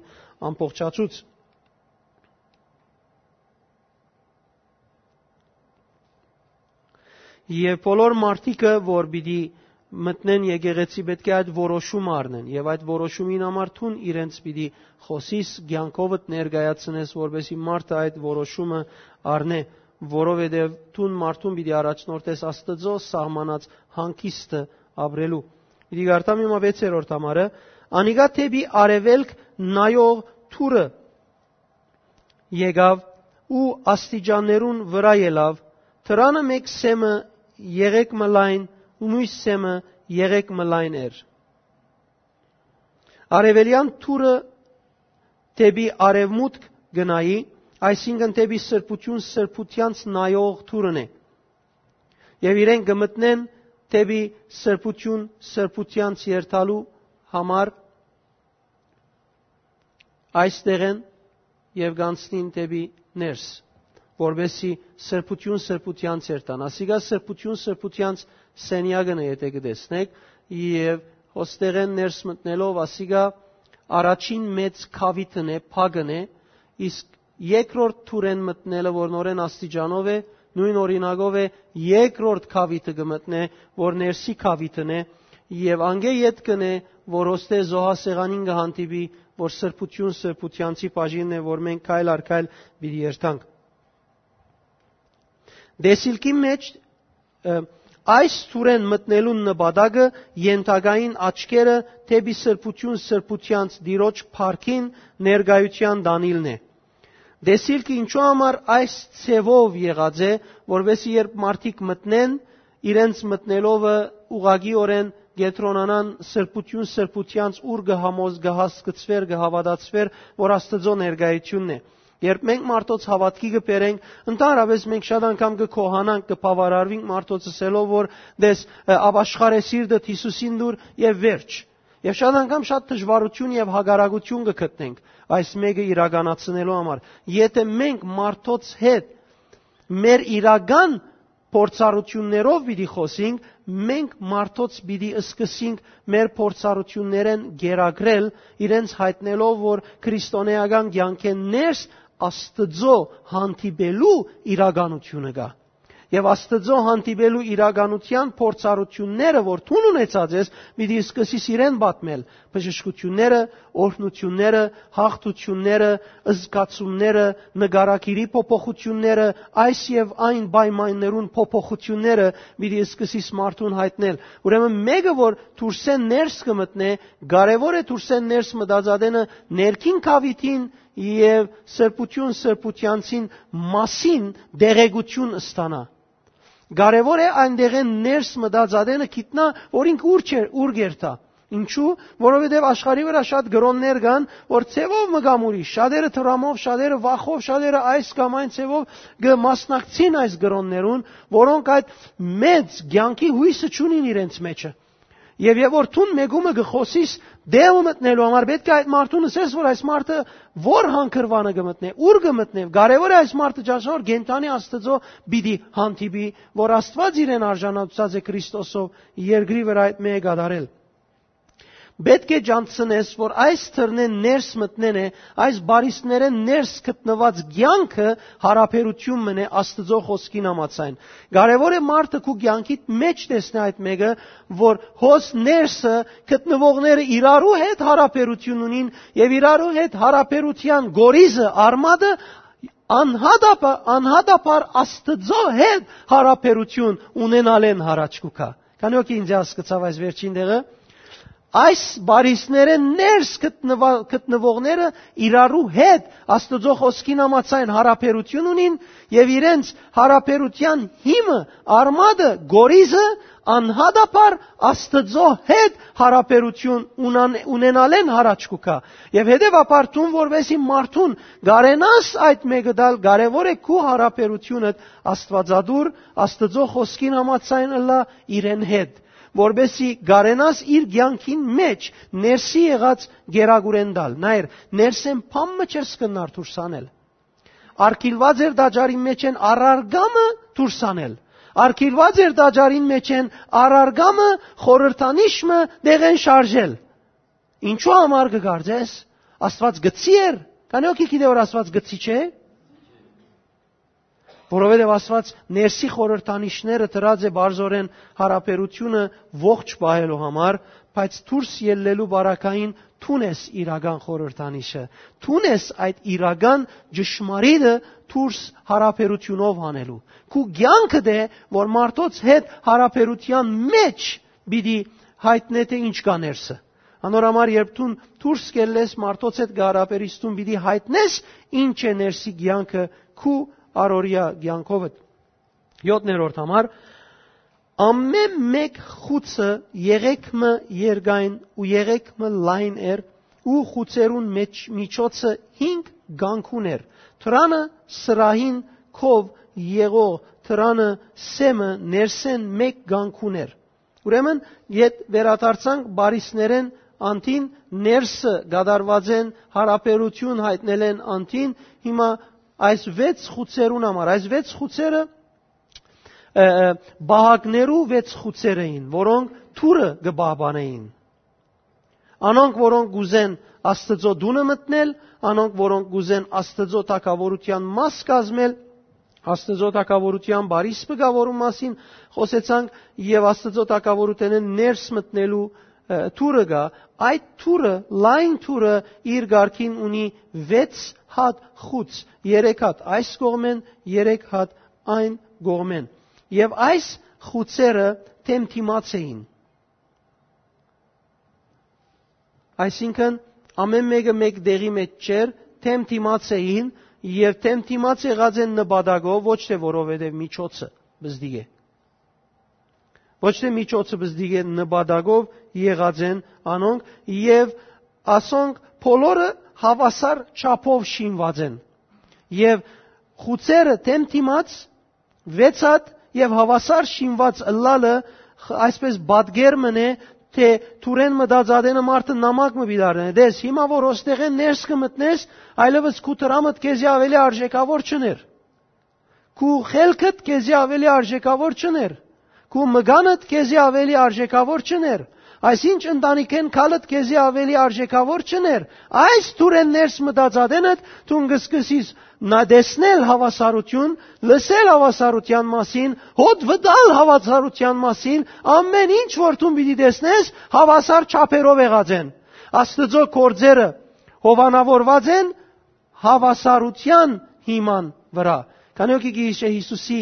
ամբողջացուց Եվ բոլոր մարդիկը, որ պիտի մտնեն եկեղեցի պետք է այդ որոշում առնեն եւ այդ որոշումին համար թուն իրենց պիտի խոսիս ցանկովդ ներկայացնես որովհետեւ մարդը այդ որոշումը առնե որովհետեւ թուն մարդուն պիտի առաջնորդես Աստծո սահմանած հանկիստը ապրելու Պիտի գարտամ հիմա 6-րդ համարը. Անիգա թեբի արևելք նայող թուրը եկավ ու աստիճաններուն վրա ելավ Թրանը մեկ սեմը եղեք մլայն ու մույս սեմը եղեք մլայն էր։ Արևելյան թուրը դեպի արևմուտք գնայի, այսինքն դեպի սրբություն սրբությանց նայող թուրն է։ Եվ իրեն կմտնեն դեպի սրբություն սրբությանց երթալու համար այստեղեն եւ գանցնին դեպի ներս որբեսի սրբություն սրբությանց երտան։ Ասիգա սրբություն սրբությանց սենյակն է, եթե կտեսնեք, եւ հոստեղեն ներս մտնելով ասիգա առաջին մեծ խավիթն է, փագն է, իսկ երկրորդ թուրեն մտնելը, որ նորեն աստիճանով է, նույն օրինակով է երկրորդ խավիթը կմտնե, որ ներսի խավիթն է, եւ անգե յետքն է, որ ոստե զոհասեղանին կհանդիպի, որ սրբություն սրբությանցի բաժինն է, որ մենք քայլ առ քայլ պիտի երթանք։ Դեսիլքի մեջ այս սուրեն մտնելուն նպատակը յենթագային աչքերը թեպի սրբություն սրբությանց դիրոջ փարքին ներգայության դանիլն է։ Դեսիլքը ինչու համար այս ցևով եղած է, որովհետեւ երբ մարդիկ մտնեն, իրենց մտնելովը ուղագիորեն գետրոնանան սրբություն սրբությանց ուր գհամոզ գահասկծվեր գհավադացվեր, որ Աստծո ներգայությունն է։ Երբ մենք մարդոց հավատքի կբերենք, ընդհանրապես մենք շատ անգամ կկոհանանք, կբավարարվենք մարդոց ասելով, որ դες ապաշխարե սիրտդ Հիսուսին դուր եւ վերջ։ Եվ շատ անգամ շատ դժվարություն եւ հագարագություն կգտնենք այս մեկը իրականացնելու համար։ Եթե մենք մարդոց հետ մեր իրական փորձառություններով պիտի խոսենք, մենք մարդոց պիտի սկսենք մեր փորձառություններեն գերագրել, իրենց հայտնելով, որ քրիստոնեական կյանքեն ներս Աստծո հանդիպելու իրականությունը կա։ եւ Աստծո հանդիպելու իրականության փորձառությունները, որ թուն ունեցած ես, պիտի սկսես իրեն պատմել։ Բժշկությունները, օրհնությունները, հաղթությունները, զգացումները, նկարակիրի փոփոխությունները, այս եւ այն պայմաններուն փոփոխությունները պիտի սկսես մարդուն հայտնել։ Ուրեմն մեկը որ դուրսեն ներս կմտնե, կարևոր է դուրսեն ներս մտածածենը ներքին կավիթին եւ սրբություն սրբությանցին մասին դեղեցություն ստանա։ Կարևոր է այնտեղեն ներս մտածածենը գիտնա, որ ինքը ուր չէ, ուր գերտա։ Ինչու? Որովհետև աշխարհի վրա շատ գրոններ կան, որ ցևով մգամուրի, շատերը թրամով, շատերը վախով, շատերը այս կամ այն ցևով կմասնակցին այս գրոններուն, որոնք այդ մեծ ցանկի հույսը չունին իրենց մեջը։ Եվ եւ որ ցուն մեգումը գխոսիս դեղը մտնելու համար պետք է այդ մարդուն ասես որ այս մարդը որ հանգրվանը գմտնե, ուր գմտնե։ Կարևոր է այս մարդը ճաշոր գենտանի Աստծո բիդի հանդիպի, որ Աստված իրեն արժանացած է Քրիստոսով երկրի վրա այդ մեկ ադարել։ Պետք է ջանցնես, որ այս թռնեն ներս մտնեն է, այս բարիսները ներս գտնված ցանկը հարաբերություն մնե Աստծո խոսքին համացայն։ Կարևոր է մարդը քու ցանկիդ մեջ տեսնի այդ մեկը, որ հոս ներսը գտնվողները իրարու հետ հարաբերություն ունին եւ իրարու հետ հարաբերության գորիզը արմադը անհադապար անհադապար Աստծո հետ հարաբերություն ունենալ են հարաճկուկա։ Քանի օքի ինձ հասկացավ այս վերջին դեղը այս բարիսները ներս գտնվողները իրարու հետ Աստծո խոսքին համացայն հարաբերություն ունին եւ իրենց հարաբերության հիմը արմադը գորիզը անհադապար Աստծո հետ հարաբերություն ունենալ են հարաճկուկա եւ հետեւաբար ցուն որովհետեւ մարդուն գարենաս այդ մեկը դալ կարեւոր է քու հարաբերությունը Աստվածադուր Աստծո խոսքին համացայն ըլլա իրեն հետ որբեսի գարենաս իր ցանկին մեջ ներսի եղած գերագուրեն դալ նայր ներսեն փամը չես կնար դուրսանել արկիլված էր դաջարի մեջ են առարգամը դուրսանել արկիլված էր դաջարին մեջ են առարգամը խորհրդանիշը դեղեն շարժել ինչու համար կգարձես? Աստված գցի էր քանի օքի գիտե որ աստված գցի չէ որովհետև Աստված ներսի խորհրդանիշները դրած է բարձորեն հարաբերությունը ողջ պահելու համար, բայց դուրս ելնելու բարակային թունես իրական խորհրդանիշը։ Թունես այդ իրական ճշմարիտը դուրս հարաբերությունով անելու։ Քու ցանկը դե որ մարդոց հետ հարաբերության մեջ պիտի հայտնե թե ինչ կա ներսը։ Անորամար երբ դու դուրս կելես մարդոց հետ գարապերիստուն պիտի հայտնես ինչ է ներսի ցանկը քու առօրյա ցանկովդ 7-րդ համար ամեն մեկ խուցը եղեքմը երգային ու եղեքմը լայն էր ու խուցերուն մեջ միջոցը 5 գանքուն էր. Թրանը սրահին քով եղող թրանը սեմը ներսեն մեկ գանքուն էր. Ուրեմն իդ վերադարձանք բարիսներեն անտին ներսը գադարված են հարաբերություն հայտնել են անտին հիմա այս 6 խուցերուն համար, այս 6 խուցերը բահակներու 6 խուցեր էին, որոնք թուրը գբաբանեին։ Անոնք, որոնք գուզեն Աստծո դունը մտնել, անոնք, որոնք գուզեն Աստծո տակավորության մաս կազմել, Աստծո տակավորության բարի սպգավորում մասին խոսեցանք եւ Աստծո տակավորութենը ներս մտնելու թուրը գա, այդ թուրը, լայն թուրը իր ղարքին ունի 6 հատ խուց, 3 հատ այս կողմեն, 3 հատ այն կողմեն։ Եվ այս խուցերը թեմթիմաց էին։ Այսինքն ամեն մեկը մեկ դեղի մեջ չէր, թեմթիմաց էին եւ թեմթիմաց եղած են նպատակով, ոչ թե որովհետեւ միջոցը բզդիգ է։ Ոչ թե միջոցը բզդիգ է նպատակով եղած են անոնք եւ ասոնք բոլորը հավասար չափով շինված են։ Եվ խուցերը դեմ թիմած վեցած եւ հավասար շինված ըլլալը այսպես բադգերմն է թե թուրեն մտածածենը մարդը նամակ մը բիդարն է դες հիմա որ ոստեղեն ներս կմտնես այլևս քու տրամդ քեզի ավելի արժեքավոր չներ քու խելքդ քեզի ավելի արժեքավոր չներ քու մգանդ քեզի ավելի արժեքավոր չներ Այսինչ ընտանիք են քալդ քեզի ավելի արժեքավոր չներ։ Այս դուրեն ներս մտածածենդ դու գսկսիս նա դեսնել հավասարություն, լսել հավասարության մասին, հոտ վդալ հավասարության մասին, ամեն ինչ որ դու պիտի տեսնես հավասար չափերով եղած են։ Աստծո կորձերը հովանավորված են հավասարության հիման վրա։ Քանի որ գիշե Հիսուսի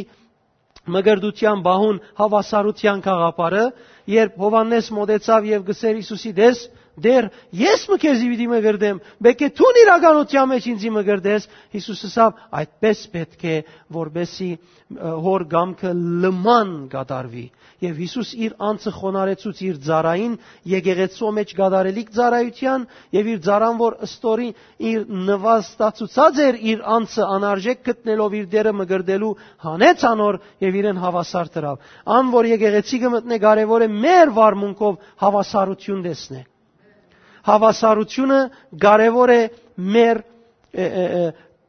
մգրդության բահուն հավասարության խաղապարը, երբ Հովանես մոտեցավ եւ գսեր Հիսուսի դես, դեր ես մը քեզի պիտի մգրդեմ, բեկե ցուն իրականության մեջ ինձի մգրդես, Հիսուսը ասավ, այդպես պետք է, որբեսի հոր գամքը լման գադարվի։ Եվ Հիսուս իր անձը խոնարեցուց իր ծառային եկեղեցու մեջ գադարելիք ծառայության եւ իր ծառան որ ըստորի իր նվաստացուցած էր իր անձը անարժեք գտնելով իր դերը մգրդելու հանեց անոր եւ իրեն հավասար դրավ։ Ան որ եկեղեցի կմտնե կարևոր է մեր վարմունքով հավասարություն տեսնել հավասարությունը կարևոր է մեր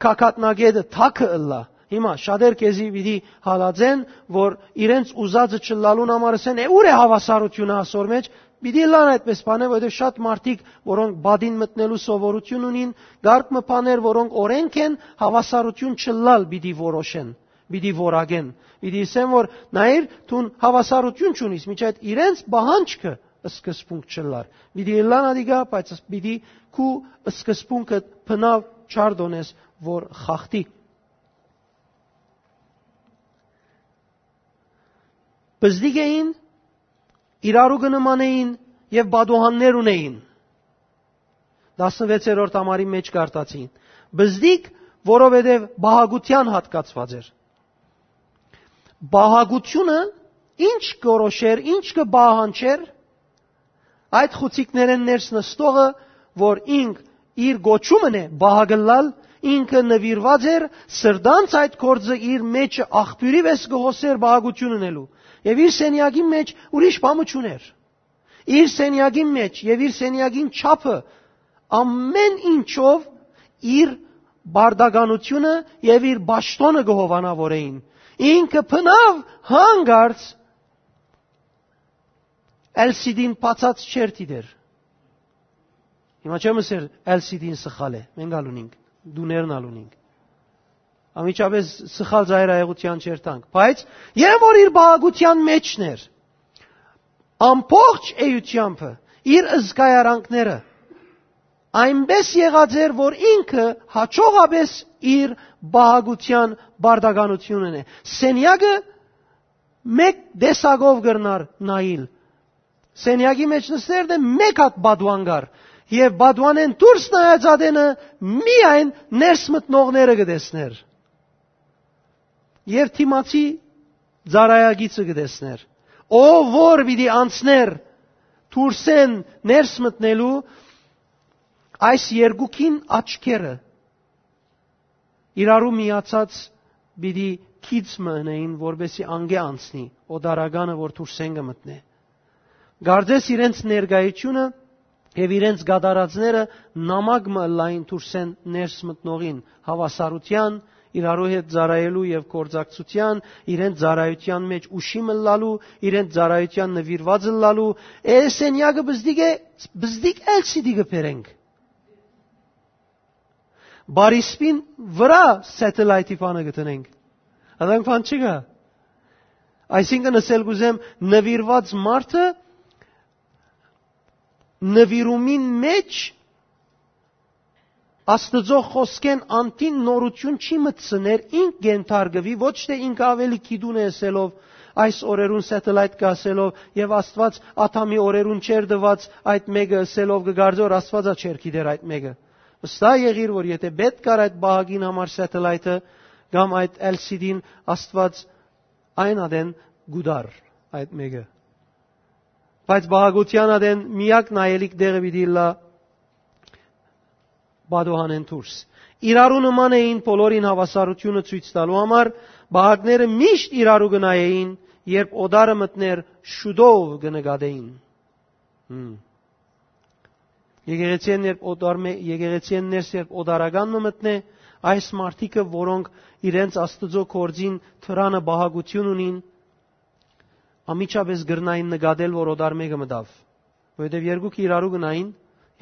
կակատնագետը թակը ըլլա։ Հիմա շատեր քեզի պիտի հալածեն, որ իրենց ուզածը չլալուն համար ասեն, «Է ուր է հավասարությունը ասոր մեջ»։ Պիտի լան այդպես բաներ, որովհետև շատ մարդիկ, որոնք բադին մտնելու սովորություն ունին, գարկ մփաներ, որոնք օրենք են, հավասարություն չլալ պիտի որոշեն պիտի որագեն։ Պիտի ասեն, որ նայր, դու հավասարություն չունիս, միջի այդ իրենց բահանջքը սկզբունք չլար։ Պիտի լան ադիգա, բայց պիտի քու սկզբունքը բնավ չարդոնես, որ խախտի։ Բզդիգ էին, իրարու գնման էին եւ բադոհաններ ունեին։ 16-րդ ամարի մեջ կարտացին։ Բզդիկ, որովհետև բահագության հատկացված էր։ Բահագությունը ինչ կորոշեր, ինչ կբահանչեր, այդ խուցիկներեն ներս նստողը, որ ինք իր գոչումն է բահագլալ, ինքը նվիրված էր սրդանց այդ կորձը իր մեջը աղբյուրի վես գողոսեր բահագություն ունելու։ Եվ իր սենյակի մեջ ուրիշ բամը չուներ։ Իր սենյակի մեջ եւ իր սենյակին չափը ամեն ինչով իր բարդականությունը եւ իր ճշտոնը գողովանավորեին։ Ինքը փնավ հանգարց LCD-ին բացած չէր դիդեր։ Հիմա չեմ ասեր LCD-ին սխալ է, մենք ալունինք, դուներն ալունինք։ Ամիջապես սխալ զայրայողության չէր տանք, բայց երբ որ իր բաղագության մեջն էր, ամբողջ էությամբ իր ըզգայարանքները այնպես եղած էր, որ ինքը հաջողապես իր բաղագության բարդականությունն է։ Սենյակը մեկ դեսագով գրնար նայիլ սենյակի մեջ նստերն է մեկ հատ բադուան գար եւ բադուանեն դուրս նայած ադենը միայն ներս մտնողները կտեսներ եւ թիմացի ծարայագիցը կտեսներ ով որ պիտի անցներ դուրսեն ներս մտնելու այս երկուքին աչքերը իրարու միացած պիտի քիծ մնային որբեսի անգե անցնի օդարագանը որ դուրսեն կմտնի Գարձես իրենց ներգայությունը եւ իրենց գադարածները նամակ մը լայն դուրսեն ներս մտնողին հավասարության իրարու հետ ծառայելու եւ կորձակցության, իրենց ծառայության մեջ ուշի մլալու, իրենց ծառայության նվիրված լալու, էսենյակը բզդիկ է, բզդիկ էլսիդի գբերենք։ Բարիսպին վրա սատելայթի բանը գտնենք։ ಅದանք բան չկա։ Այսինքն ասել գուզեմ նվիրված մարդը նվիրումին մեջ Աստծո խոսքեն անտին նորություն չի մտցներ, ինք գենթարգվի, ոչ թե ինք ավելի քիդուն է ասելով, այս օրերուն սատելայթ կասելով եւ Աստված աթամի օրերուն չեր դված այդ մեկը ասելով կգարձոր Աստվածա չեր գիտեր այդ մեկը։ Վստահ եղիր, որ եթե պետք կար այդ բահագին համար սատելայթը կամ այդ LCD-ին Աստված այն ադեն գուդար այդ մեկը բայց բաղագության ադեն միակ նայելիք դեղը պիտի լա բադոհանեն դուրս։ Իրարու նման էին բոլորին հավասարությունը ցույց տալու համար, բահակները միշտ իրարու գնայեին, երբ օդարը մտներ շուդով կնկատեին։ Եկեղեցին երբ օդար եկեղեցին ներս երբ օդարական մտնե, այս մարտիկը, որոնք իրենց Աստծո կորձին թրանը բահագություն ունին, ամիջապես գրնային նկատել, որ օդար մեկը մտավ։ որովհետև երկուքը իրարու գնային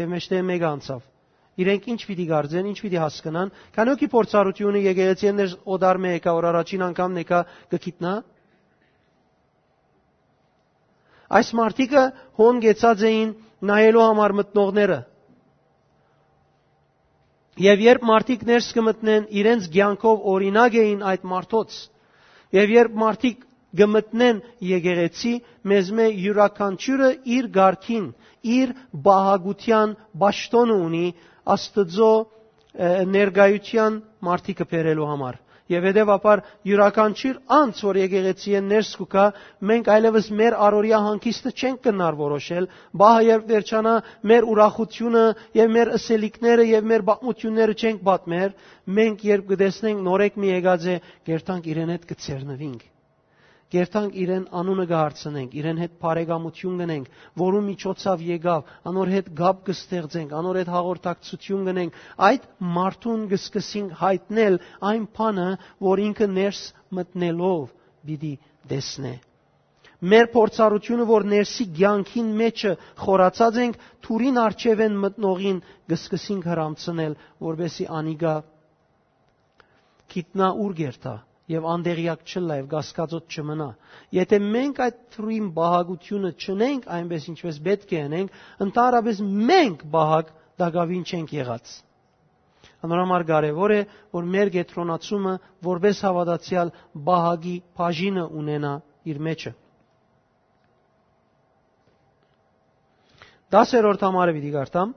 եւ մեջտեղ մեկը անցավ։ Իրենք ինչ պիտի գարձեն, ինչ պիտի հասկանան, քանի օքի փորձառությունը եկեղեցին ներ օդար մեկա, որ առաջին անգամ նեկա գկիտնա։ Այս մարտիկը հոն գեցած էին նայելու համար մտնողները։ Եվ երբ մարդիկ ներս կմտնեն, իրենց ցանկով օրինակ էին այդ մարդոց։ Եվ երբ մարդիկ գմտնեն եկեղեցի, մեզ մե յուրաքանչյուրը իր ղարքին, իր բահագության ճշտոնը ունի Աստծո ներգայության մարդիկը բերելու համար։ Եվ հետևաբար յուրաքանչյուր անց, որ եկեղեցի են ներս կուկա, մենք այլևս մեր առօրյա հանգիստը չենք կնար որոշել, բահը երբ վերջանա մեր ուրախությունը եւ մեր ըսելիքները եւ մեր բացմությունները չենք պատմեր, մենք երբ կտեսնենք նորեկ մի եկած է, գերտանք իրեն հետ կցերնվինք կերտանք իրեն անունը գահարցնենք, իրեն հետ բարեկամություն գնենք, որու միջոցով եկավ, անոր հետ գապ կստեղծենք, անոր հետ հաղորդակցություն գնենք, այդ մարդուն կսկսենք հայտնել այն բանը, որ ինքը ներս մտնելով պիտի տեսնե։ Մեր փորձառությունը, որ ներսի ցանկին մեջը խորացած ենք, թուրին արջև են մտնողին կսկսենք հрамցնել, որբեսի անիգա գիտնա ուր գերտա եւ անդեղյակ չլա եւ գասկածոտ չմնա։ Եթե մենք այդ թրույն բահագությունը չնենք այնպես ինչպես պետք է անենք, ընդհանրապես մենք բահագ դակավին չենք եղած։ Անորոմար կարևոր է, որ մեր գետրոնացումը որպես հավատացյալ բահագի բաժինը ունենա իր մեջը։ 10-րդ համարը պիտի գարտամ։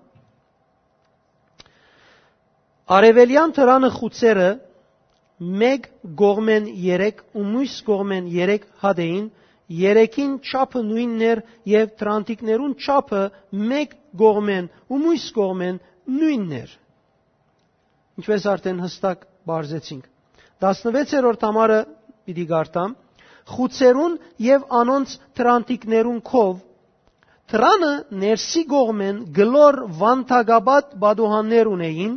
Արևելյան թրանը խուցերը մեկ գողմեն 3 ու մյուս գողմեն 3 հադեին, երեքին չափը նույնն էր եւ տրանտիկներուն չափը մեկ գողմեն ու մյուս գողմեն նույնն էր։ Ինչպես արդեն հստակ բարձեցինք։ 16-րդ համարը պիտի գարտամ խուցերուն եւ անոնց տրանտիկներուն քով Տրանը ներսի գողմեն գլոր վանթագաբատ բադոհաններ ունեին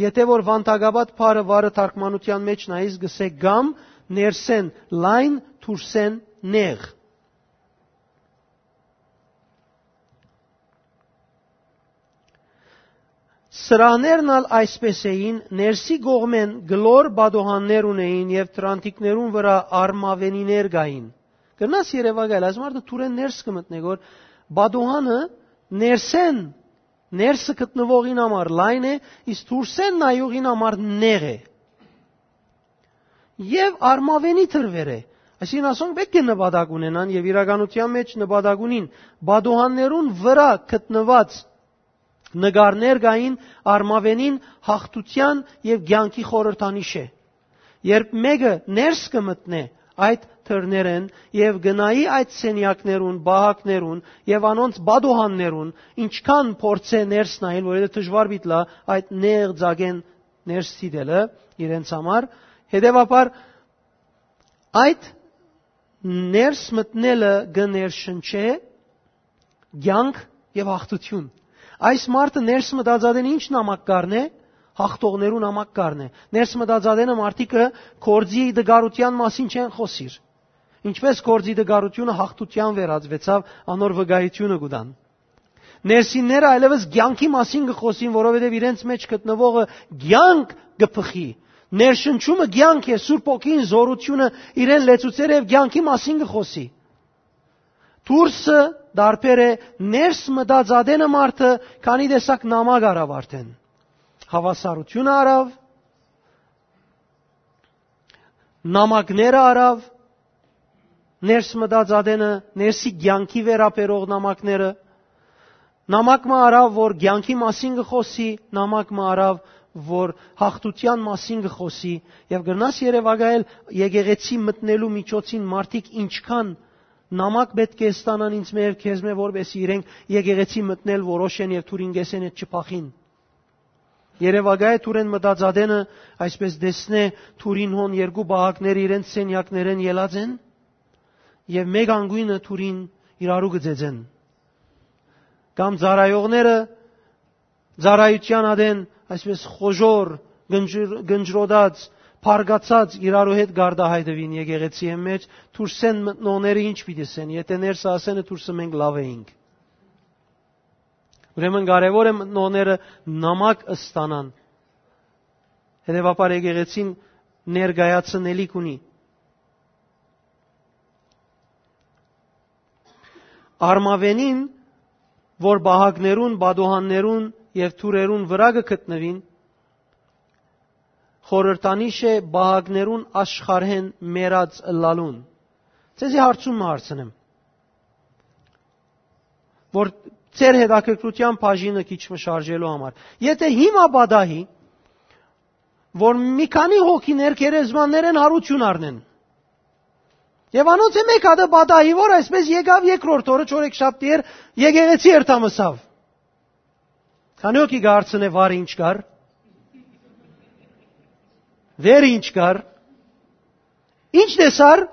Եթե որ վանտագաբատ փարը վարը թարգմանության մեջ նայես գսե գամ ներսեն լայն թուրսեն նեղ Սրաներն ալ այսպես էին, ներսի գողմեն գլոր բադոհաններ ունեին եւ տրանտիկներուն վրա արմավենիներ գային։ Գնաս Երևանալ, ասում արդը թուրեն ներս կմտնե, որ բադոհանը ներսեն ներսը գտնվողին համար լայն է, իսկ դուրսեն նայողին համար նեղ է։ Եվ արմավենի թրվեր է։ Այսինքն ասոնք պետք է նպատակ ունենան եւ իրականության մեջ նպատակ ունին բադոհաններուն վրա գտնված նկարներ գային արմավենին հաղթության եւ ցանկի խորհրդանիշ է։ Երբ մեկը ներս կմտնե այդ թրներեն եւ գնայի այդ սենյակներուն, բահակներուն եւ անոնց բադոհաններուն, ինչքան փորձե ներս նայել, որովհետեւ դժվար բիտ լա այդ ներ ձագեն ներս ցիդելը իրենց համար, հետեւաբար այդ ներս մտնելը գներշնչե ցանկ եւ հաղթություն։ Այս մարդը ներս մտածածեն ինչ նամակ կառնե, հաղթողներուն նամակ կառնե։ Ներս մտածածենը մարդիկը կորձի դգարության մասին չեն խոսիր ինչպես կորձի դգարությունը հաղթության վերածվեցավ անոր վգայությունը գուտան։ Ներսինները այլևս ցանկի մասին կխոսին, որովհետև իրենց մեջ գտնվողը ցանկ կփխի։ Ներշնչումը ցանկ է, Սուրբ ոգին զորությունը իրեն լեցուցեր եւ ցանկի մասին կխոսի։ Թուրսը դարբեր է ներս մտածադենը մարդը, քանի տեսակ նամակ արավ արդեն։ Հավասարությունը արավ, նամակները արավ, ներս մտած ադենը, ներսի ցանկի վերապերող նամակները, նամակը արավ, որ ցանկի մասին կխոսի, նամակը արավ, որ հաղթության մասին կխոսի եւ գրնաս Երևանայել եկեղեցի մտնելու միջոցին մարդիկ ինչքան նամակ պետք է ստանան ինձ մեր քեզ մե որբեսի իրենք եկեղեցի մտնել որոշեն եւ թուրին գեսեն այդ չփախին Երևակայ թուրեն մտածադենը այսպես դեսնե թուրին հոն երկու բահակներ իրենց սենյակներեն ելած են եւ մեկ անգույնը թուրին իրարու գծեցեն կամ ծարայողները ծարայության ադեն այսպես խոժոր գնջրոդած Փարգացած իրարու հետ գարդահայտվին եկեղեցի մեջ, թուրսեն մտնողները ինչ պիտի սեն, եթե ներս ասենը թուրսը մենք լավ էինք։ Ուրեմն կարևոր է մտնողները նամակ ստանան։ Հետևաբար եկեղեցին ներգայացնելիք ունի։ Արմավենին, որ բահագներուն, բադոհաններուն եւ թուրերուն վրա կգտնվին, խորհրդանիշ է բահագներուն աշխարհեն մերած լալուն։ Ձեզի հարցում հարցնեմ որ ձեր հետաքրքրության բաժինը քիչ մշարժելու համար։ Եթե հիմա բադահի, որ մի քանի հոգիներ գերեզմաններ են հարություն առնեն։ Եվ անոնց է մեկ հատը բադահի, որ այսպես եկավ երկրորդ օրը չորեքշաբթի էր եկեղեցի երթամսավ։ Քանի հոգի գարցնե վար ինչ կար։ Վեր ինչ կար։ Ինչ տեսար։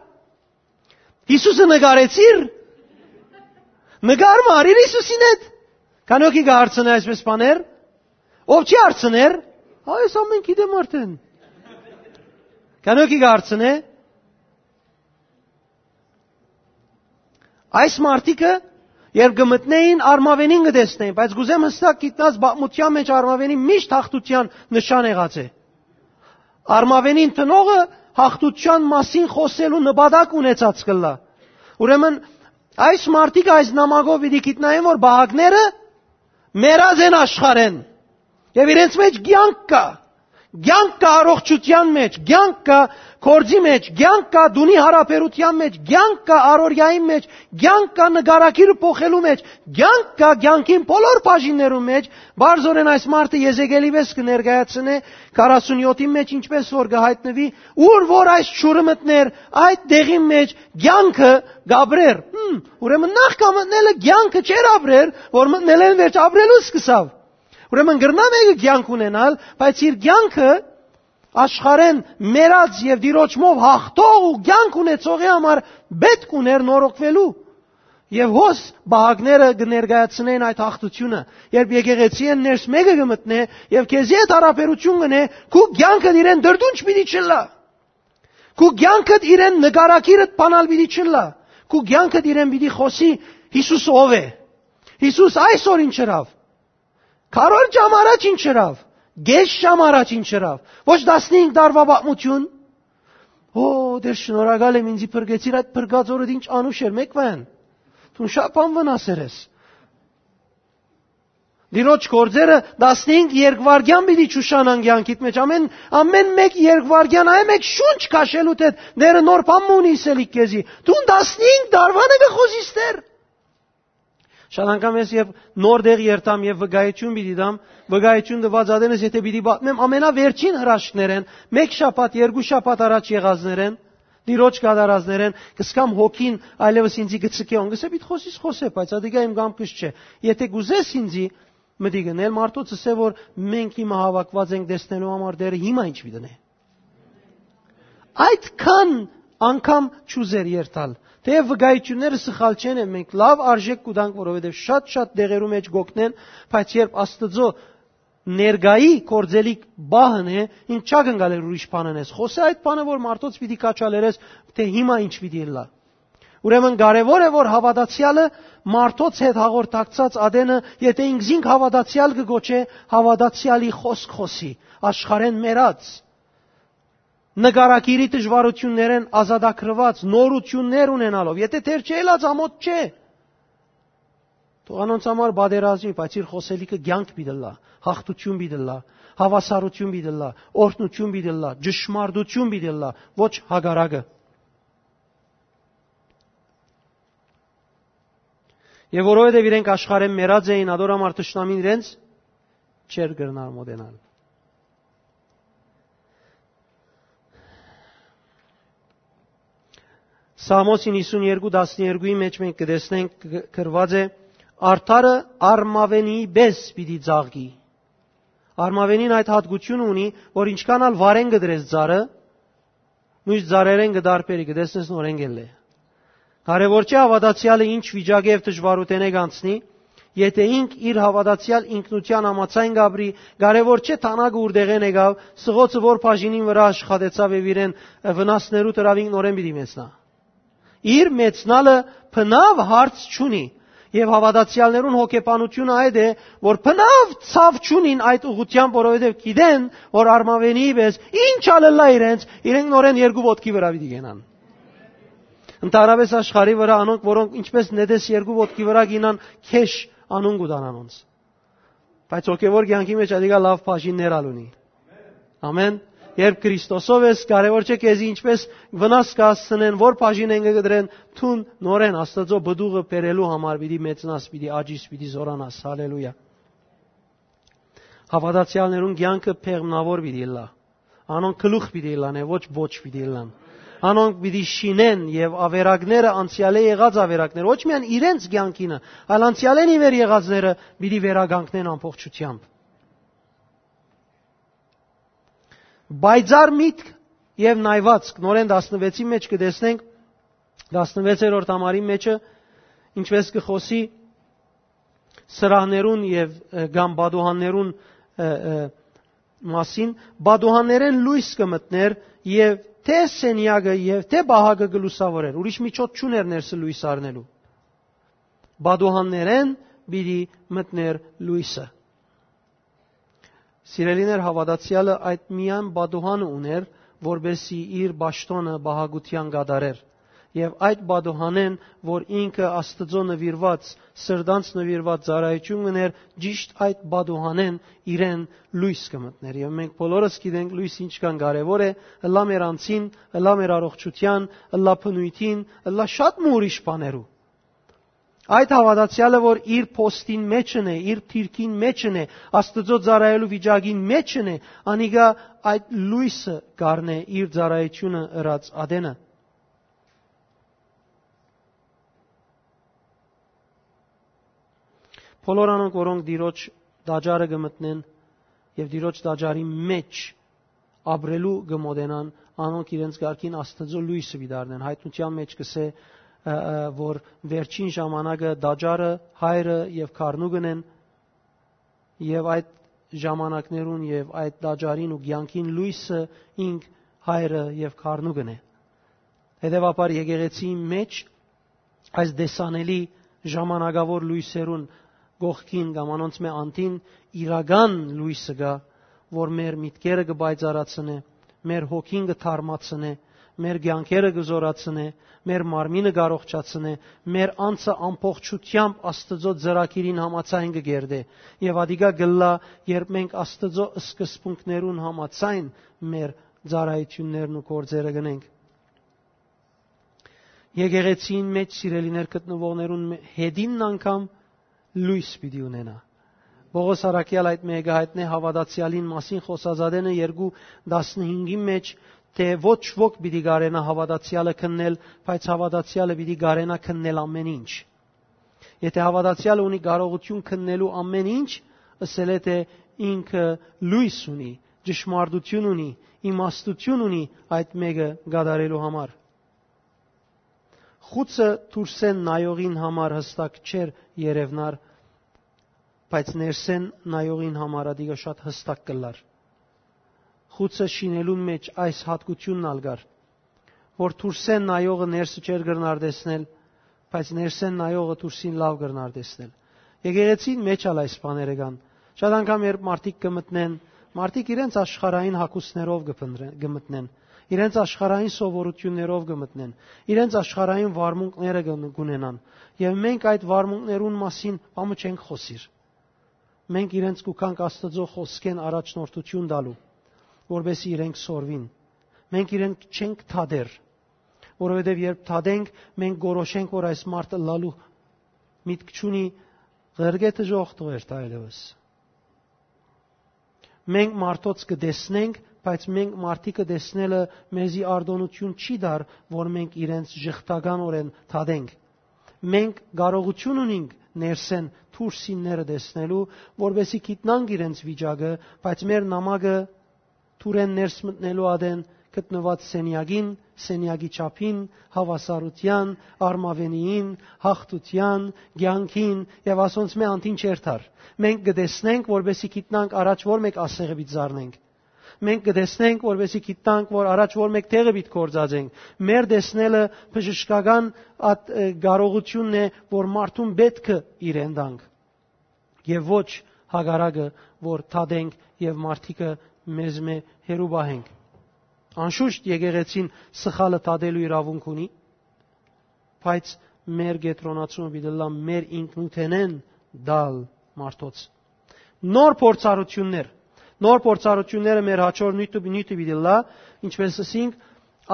Հիսուսը նկարեցիր Նկար մարիր Հիսուսին հետ։ Կանոքի կհարցնե այսպես բաներ։ Ով չի հարցներ։ Այս ամեն գիտեմ արդեն։ Կանոքի կհարցնե։ Այս մարտիկը Երբ գմտնեին արմավենին կտեսնեին, բայց գուզեմ հստակ գիտնած բացմության մեջ արմավենի միշտ հաղթության նշան եղած է։ Արմավենին տնողը հաղթության մասին խոսելու նպատակ ունեցած կլա։ Ուրեմն Այս մարդիկ այս նամակով պիտի գիտնային, որ բահակները մերած են աշխարեն։ Եվ իրենց մեջ ցանկ կա։ Ցանկ կա առողջության մեջ, ցանկ կա կորձի մեջ, ցանկ կա դունի հարաբերության մեջ, ցանկ կա առօրյայի մեջ, ցանկ կա նկարակիրը փոխելու մեջ, ցանկ կա ցանկին բոլոր բաժիններում մեջ, բարձորեն այս մարդը Եզեկելի վես կներկայացնե 47-ի մեջ ինչպես որ կհայտնվի, ուր որ այս ճուրը մտներ, այդ դեղի մեջ ցանկը գաբրեր։ Ուրեմն նախ կամտնելը ցանկը չեր ապրեր, որ մտնել են վերջ ապրելու սկսավ։ Ուրեմն գրնա մեկը ցանկ ունենալ, բայց իր ցանկը աշխարեն մերած եւ դիրոճմով հաղթող ու ցանկ ունեցողի համար պետք ուներ նորոգվելու եւ հոս բահագները կներկայացնեն այդ հաղթությունը երբ եկեղեցի են ներս մեկը կմտնե եւ քեզի հետ հարաբերություն կնե քու ցանկը իրեն դրդունչ պիտի չլա քու ցանկը իրեն նկարակիրդ բանալ պիտի չլա քու ցանկը իրեն պիտի խոսի Հիսուս ով է Հիսուս այսօր ինչ երավ Կարոլ ճամ առաջ ինչ երավ Գեշ շամ առաջ ինչ երավ։ Ոչ 15 տարվա պատմություն։ Օ, դեր շնորհակալ եմ ինձի փրկեցիր այդ փրկած օրը ինչ անուշ էր մեկվան։ Դու շապան վնասեր ես։ Դիրոջ կորձերը 15 երկվարգյան պիտի ճուշանան կյանքիդ մեջ ամեն ամեն մեկ երկվարգյան այ մեկ շունչ քաշելուց հետ դերը նոր բան ունի սելիկ քեզի դու 15 դարվանը կխոզիս դեր Շատ անգամ ես եւ նոր դեղ երթամ եւ վգայություն պիտի դամ, վգայություն դված ադենս եթե պիտի պատմեմ ամենավերջին հրաշքներ են, մեկ շաբաթ, երկու շաբաթ առաջ եղածներ են, դիրոջ կատարածներ են, կսկամ հոգին այլևս ինձի գցկե on, գսե պիտի խոսիս խոսե, բայց ադիգա իմ գամքս չէ։ Եթե գուզես ինձի մտի գնել մարդոց ասե որ մենք հիմա հավաքված ենք դեսնելու համար դերը հիմա ինչ պիտի Այդքան անգամ ճուզեր երթալ Թեև վկայությունները սխալ չեն, մենք լավ արժեք կուտանք, որովհետև շատ-շատ դեղերու մեջ գոկնեն, բայց երբ Աստծո ներգայի կորձելիք բահն է, ինչ չակնկալ էր ուրիշ բանն ես։ Խոսե այդ բանը, որ մարդոց պիտի կաչալերես, թե հիմա ինչ պիտի լա։ Ուրեմն կարևոր է, որ հավատացյալը մարդոց հետ հաղորդակցած ադենը, եթե ինքզինք հավատացյալ կգոչե, հավատացյալի խոսք խոսի, աշխարեն մերած նկարակիրի դժվարություններեն ազատագրված նորություններ ունենալով, եթե դեր չելա ծամոտ չէ։ Թող անոնց համար բادرազի, բայց իր խոսելիքը ցանկ մի դլա, հաղթություն մի դլա, հավասարություն մի դլա, օրհնություն մի դլա, ճշմարտություն մի դլա, ոչ հագարակը։ Եվ որովհետև իրենք աշխարհեն մեռած էին, ադորամարտշնամին իրենց չեր գրնար մոդենալ։ Սամոս 92:12-ի մեջ մենք կտեսնենք գրված է Արթարը արմավենի բես պիտի ծաղկի։ Արմավենին այդ հատկությունը ունի, որ ինչքանալ վարեն գդրես ծառը, նույն ծառերեն գդարբերի կտեսնես նորեն գելե։ Կարևոր չէ հավատացյալը ինչ վիճակի եւ դժվարութեն է գանցնի, եթե ինք իր հավատացյալ ինքնության ամացայն գաբրի, կարևոր չէ թանագը ուրդեղեն եկավ, սղոցը որ բաժինին վրա աշխատեցավ եւ իրեն վնասներու տրավին նորեն պիտի մեսնա իր մեծնալը փնավ հարց չունի։ եւ հավատացյալներուն հոգեբանությունը այդ է, որ բնավ ցավ ճունին այդ ուղությամբ, որովհետեւ գիտեն, որ արմավենի պես ինչ ալելա իրենց, իրենք նորեն երկու ոտքի վրա պիտի գնան։ Ընդհանրապես աշխարի վրա անոնք, որոնք ինչպես նեդես երկու ոտքի վրա գինան, քեշ անուն գուտան անոնց։ Բայց հոգեվոր կյանքի մեջ ադիգա լավ բաժիններ ալունի։ Ամեն։ Երբ Քրիստոսով ես, կարևոր չէ քեզի ինչպես վնաս կհասցնեն, որ բաժին են գդրեն, թուն նորեն Աստծո բդուղը բերելու համար պիտի մեծնաս, պիտի աճիս, պիտի զորանաս։ Հալելույա։ Հավատացյալներուն կյանքը փեղմնավոր պիտի լա։ Անոնք գլուխ պիտի լան, ոչ ոչ պիտի լան անոնք պիտի շինեն եւ ավերակները անցյալի եղած ավերակներ ոչ միայն իրենց ցանկինը, այլ անցյալեն իվեր եղածները պիտի վերագանքնեն ամբողջությամբ։ Բայցար միտք եւ նայվածք նորեն 16-ի մեջ կտեսնենք 16-րդ համարի մեջը ինչպես կխոսի սրահներուն եւ գամ բադուհաններուն մասին բադուհաններեն լույս կմտներ եւ թե սենյակը եւ թե բահագը գլուսավորեր։ Ուրիշ միջոց չուներ ներսը լույս առնելու։ Բադուհաններեն բիդի մտներ լույսը։ Սիրելիներ հավատացյալը այդ միան բադուհանը ուներ, որբեսի իր ճաշտոնը բահագության գադարեր եւ այդ բադոհանեն, որ ինքը Աստծո նվիրված, սրդանց նվիրված ծառայություն ուներ, ճիշտ այդ բադոհանեն իրեն լույս կմտներ։ Եվ մենք բոլորս գիտենք լույս ինչքան կարևոր է, ըլլա մեր անձին, ըլլա մեր առողջության, ըլլա փնույթին, ըլլա շատ ուրիշ բաներու։ Այդ հավատացյալը, որ իր փոստին մեջն է, իր թիրքին մեջն է, Աստծո ծառայելու վիճակին մեջն է, անիգա այդ լույսը գառնե իր ծառայությունը ըրած ադենը։ Բոլոր անոնք, որոնք դիրոջ դաջարը կմտնեն եւ դիրոջ դաջարի մեջ ապրելու կմոդենան, անոնք իրենց ղարքին Աստծո լույսը վիդարնեն։ Հայտնության մեջ կսե որ վերջին ժամանակը դաջարը հայրը եւ քարնուգն են եւ այդ ժամանակներուն եւ այդ դաջարին ու ցանկին լույսը ինք հայրը եւ քարնուգն է հետեւաբար եկեղեցի մեջ այս դեսանելի ժամանակավոր լույսերուն գողքին կամ անոնց մե անտին իրական լույսը գա, որ մեր միտքերը կբայծարացնե, մեր հոգին կթարմացնե, մեր ցանկերը կզորացնե, մեր մարմինը կարողացնե, մեր անձը ամբողջությամբ Աստծո ծրագիրին համացայն կգերդե։ Եվ ադիգա գլա, երբ մենք Աստծո սկզբունքներուն համացայն մեր ծառայություններն ու գործերը գնենք։ Եկեղեցին մեջ սիրելիներ գտնվողներուն հետինն անգամ լույս պիտի ունենա։ Պողոս Արաքյալ այդ մեկը հայտնե հավատացյալին մասին խոսածադենը 2:15-ի մեջ թե ոչ ոք պիտի գարենա հավատացյալը քննել, բայց հավատացյալը պիտի գարենա քննել ամեն ինչ։ Եթե հավատացյալը ունի կարողություն քննելու ամեն ինչ, ըսել է թե ինքը լույս ունի, ճշմարտություն ունի, իմաստություն ունի այդ մեկը գադարելու համար։ Խուցը դուրսեն նայողին համար հստակ չէր երևնար, բայց ներսեն նայողին համար ադիգա շատ հստակ կլար։ Խուցը շինելուն մեջ այս հատկությունն ալգար, որ դուրսեն նայողը ներսը չէր գրնարդեսնել, բայց ներսեն նայողը դուրսին լավ գրնարդեսնել։ Եկեղեցին մեջ ալ այս բաները կան։ Շատ անգամ երբ մարդիկ կմտնեն, մարդիկ իրենց աշխարհային հակուսներով կմտնեն, իրենց աշխարհային սովորություններով կմտնեն, իրենց աշխարհային վարմունքները կունենան, եւ մենք այդ վարմունքներուն մասին բամը չենք խոսիր։ Մենք իրենց կուքանք Աստծո խոսքեն առաջնորդություն տալու, որովհետեւ իրենք սորվին։ Մենք իրենք չենք թադեր, որովհետեւ երբ թադենք, մենք գորոշենք, որ այս մարդը լալու միտք չունի, ղերգետը ժողտվեր տայլևս։ Մենք մարդոց կդեսնենք, բայց մենք մարդիկը տեսնելը մեզի արդոնություն չի դար, որ մենք իրենց ժխտականորեն թադենք։ Մենք կարողություն ունենք ներսեն թուրսինները տեսնելու, որովհետեւ գիտնանք իրենց վիճակը, բայց մեր նամակը թուրեն ներս մտնելու ադեն գտնված սենյագին, սենյագի չափին, հավասարության, արմավենիին, հաղթության, ցանկին եւ ասոնց մե անտին չերթար։ Մենք կտեսնենք, որբեսի գիտնանք առաջ որ մեկ ասեղը բիծառնենք մենք կտեսնենք, որովհետեւ գիտանք, որ առաջ որ մեկ տեղը պիտի կործածենք։ Մեր տեսնելը բժշկական կարողությունն է, որ մարդուն պետք է իրեն տանք։ Եվ ոչ հագարակը, որ թադենք եւ մարդիկը մեզ մե հերու բահենք։ Անշուշտ եկեղեցին սխալը թադելու իրավունք ունի, բայց մեր գետրոնացումը պիտի լա մեր ինքնութենեն դալ մարդոց։ Նոր փորձառություններ նոր փորձառությունները մեր հաջոր նույնը նույնը պիտի լա, ինչպես ասինք,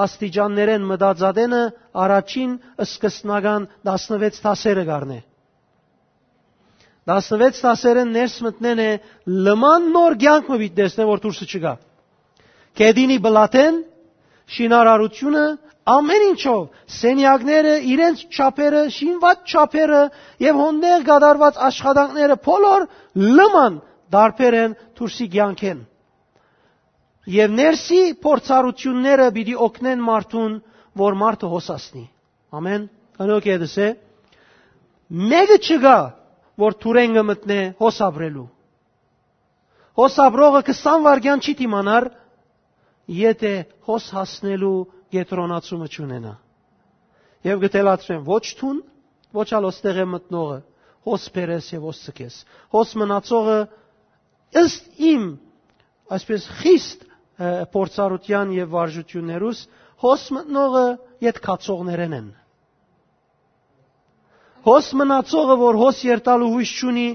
աստիճաններեն մտածածենը առաջին սկսնական 16 դասերը գարնե։ 16 դասերը ներս մտնեն է լման նոր ցանկ մը տեսնե որ դուրսը չգա։ Կեդինի բլատեն շինարարությունը ամեն ինչով սենյակները իրենց չափերը, շինված չափերը եւ հոնդեղ գդարված աշխատանքները բոլոր լման դարբեր են դուրսի ցանկեն։ Եվ ներսի փորձառությունները պիտի օգնեն մարդուն, որ մարդը հոսասնի։ Ամեն։ Անոք է դեսե։ Մեկը չգա, որ թուրենգը մտնե հոսաբրելու։ Հոսաբրողը 20 վարգյան չի դիմանար, եթե հոս հասնելու գետրոնացումը չունենա։ Եվ գտելացրեմ ոչ թուն, ոչ ալ ոստեղ է մտնողը, հոս բերես եւ հոս ցկես։ Հոս մնացողը ըստ իմ այսպես խիստ փորձառության եւ վարժություններուս հոս մտնողը իդ կացողներեն են հոս մնացողը որ հոս երտալու հույս չունի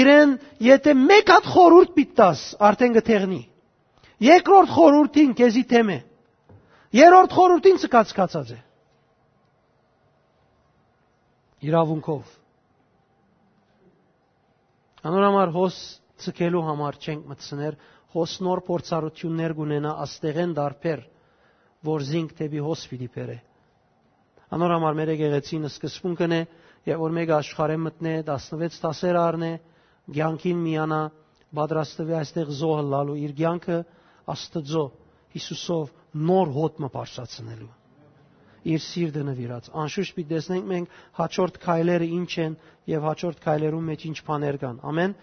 իրեն եթե մեկ հատ խորուրդ պիտտաս արդեն գթեղնի երկրորդ խորուրդին քեզի թեմ է երրորդ խորուրդին ցկացկացած է իրավունքով անորամար հոս ցկելու համար չենք մտցներ հոսնոր փորձառություններ կունենա աստեղեն դարբեր որ զինք դեպի հոս պիտի բերե անորամար մեր եկեղեցին սկզբունքն է եւ որ մեկ աշխարհը մտնե 16 տասեր առնե ցանկին միանա պատրաստվի այստեղ զոհը լալու իր ցանկը աստծո Հիսուսով նոր հոտ մը բարձրացնելու իր սիրտը նվիրած անշուշտ պիտի տեսնենք մենք հաջորդ քայլերը ինչ են եւ հաջորդ քայլերում մեջ ինչ բաներ կան ամեն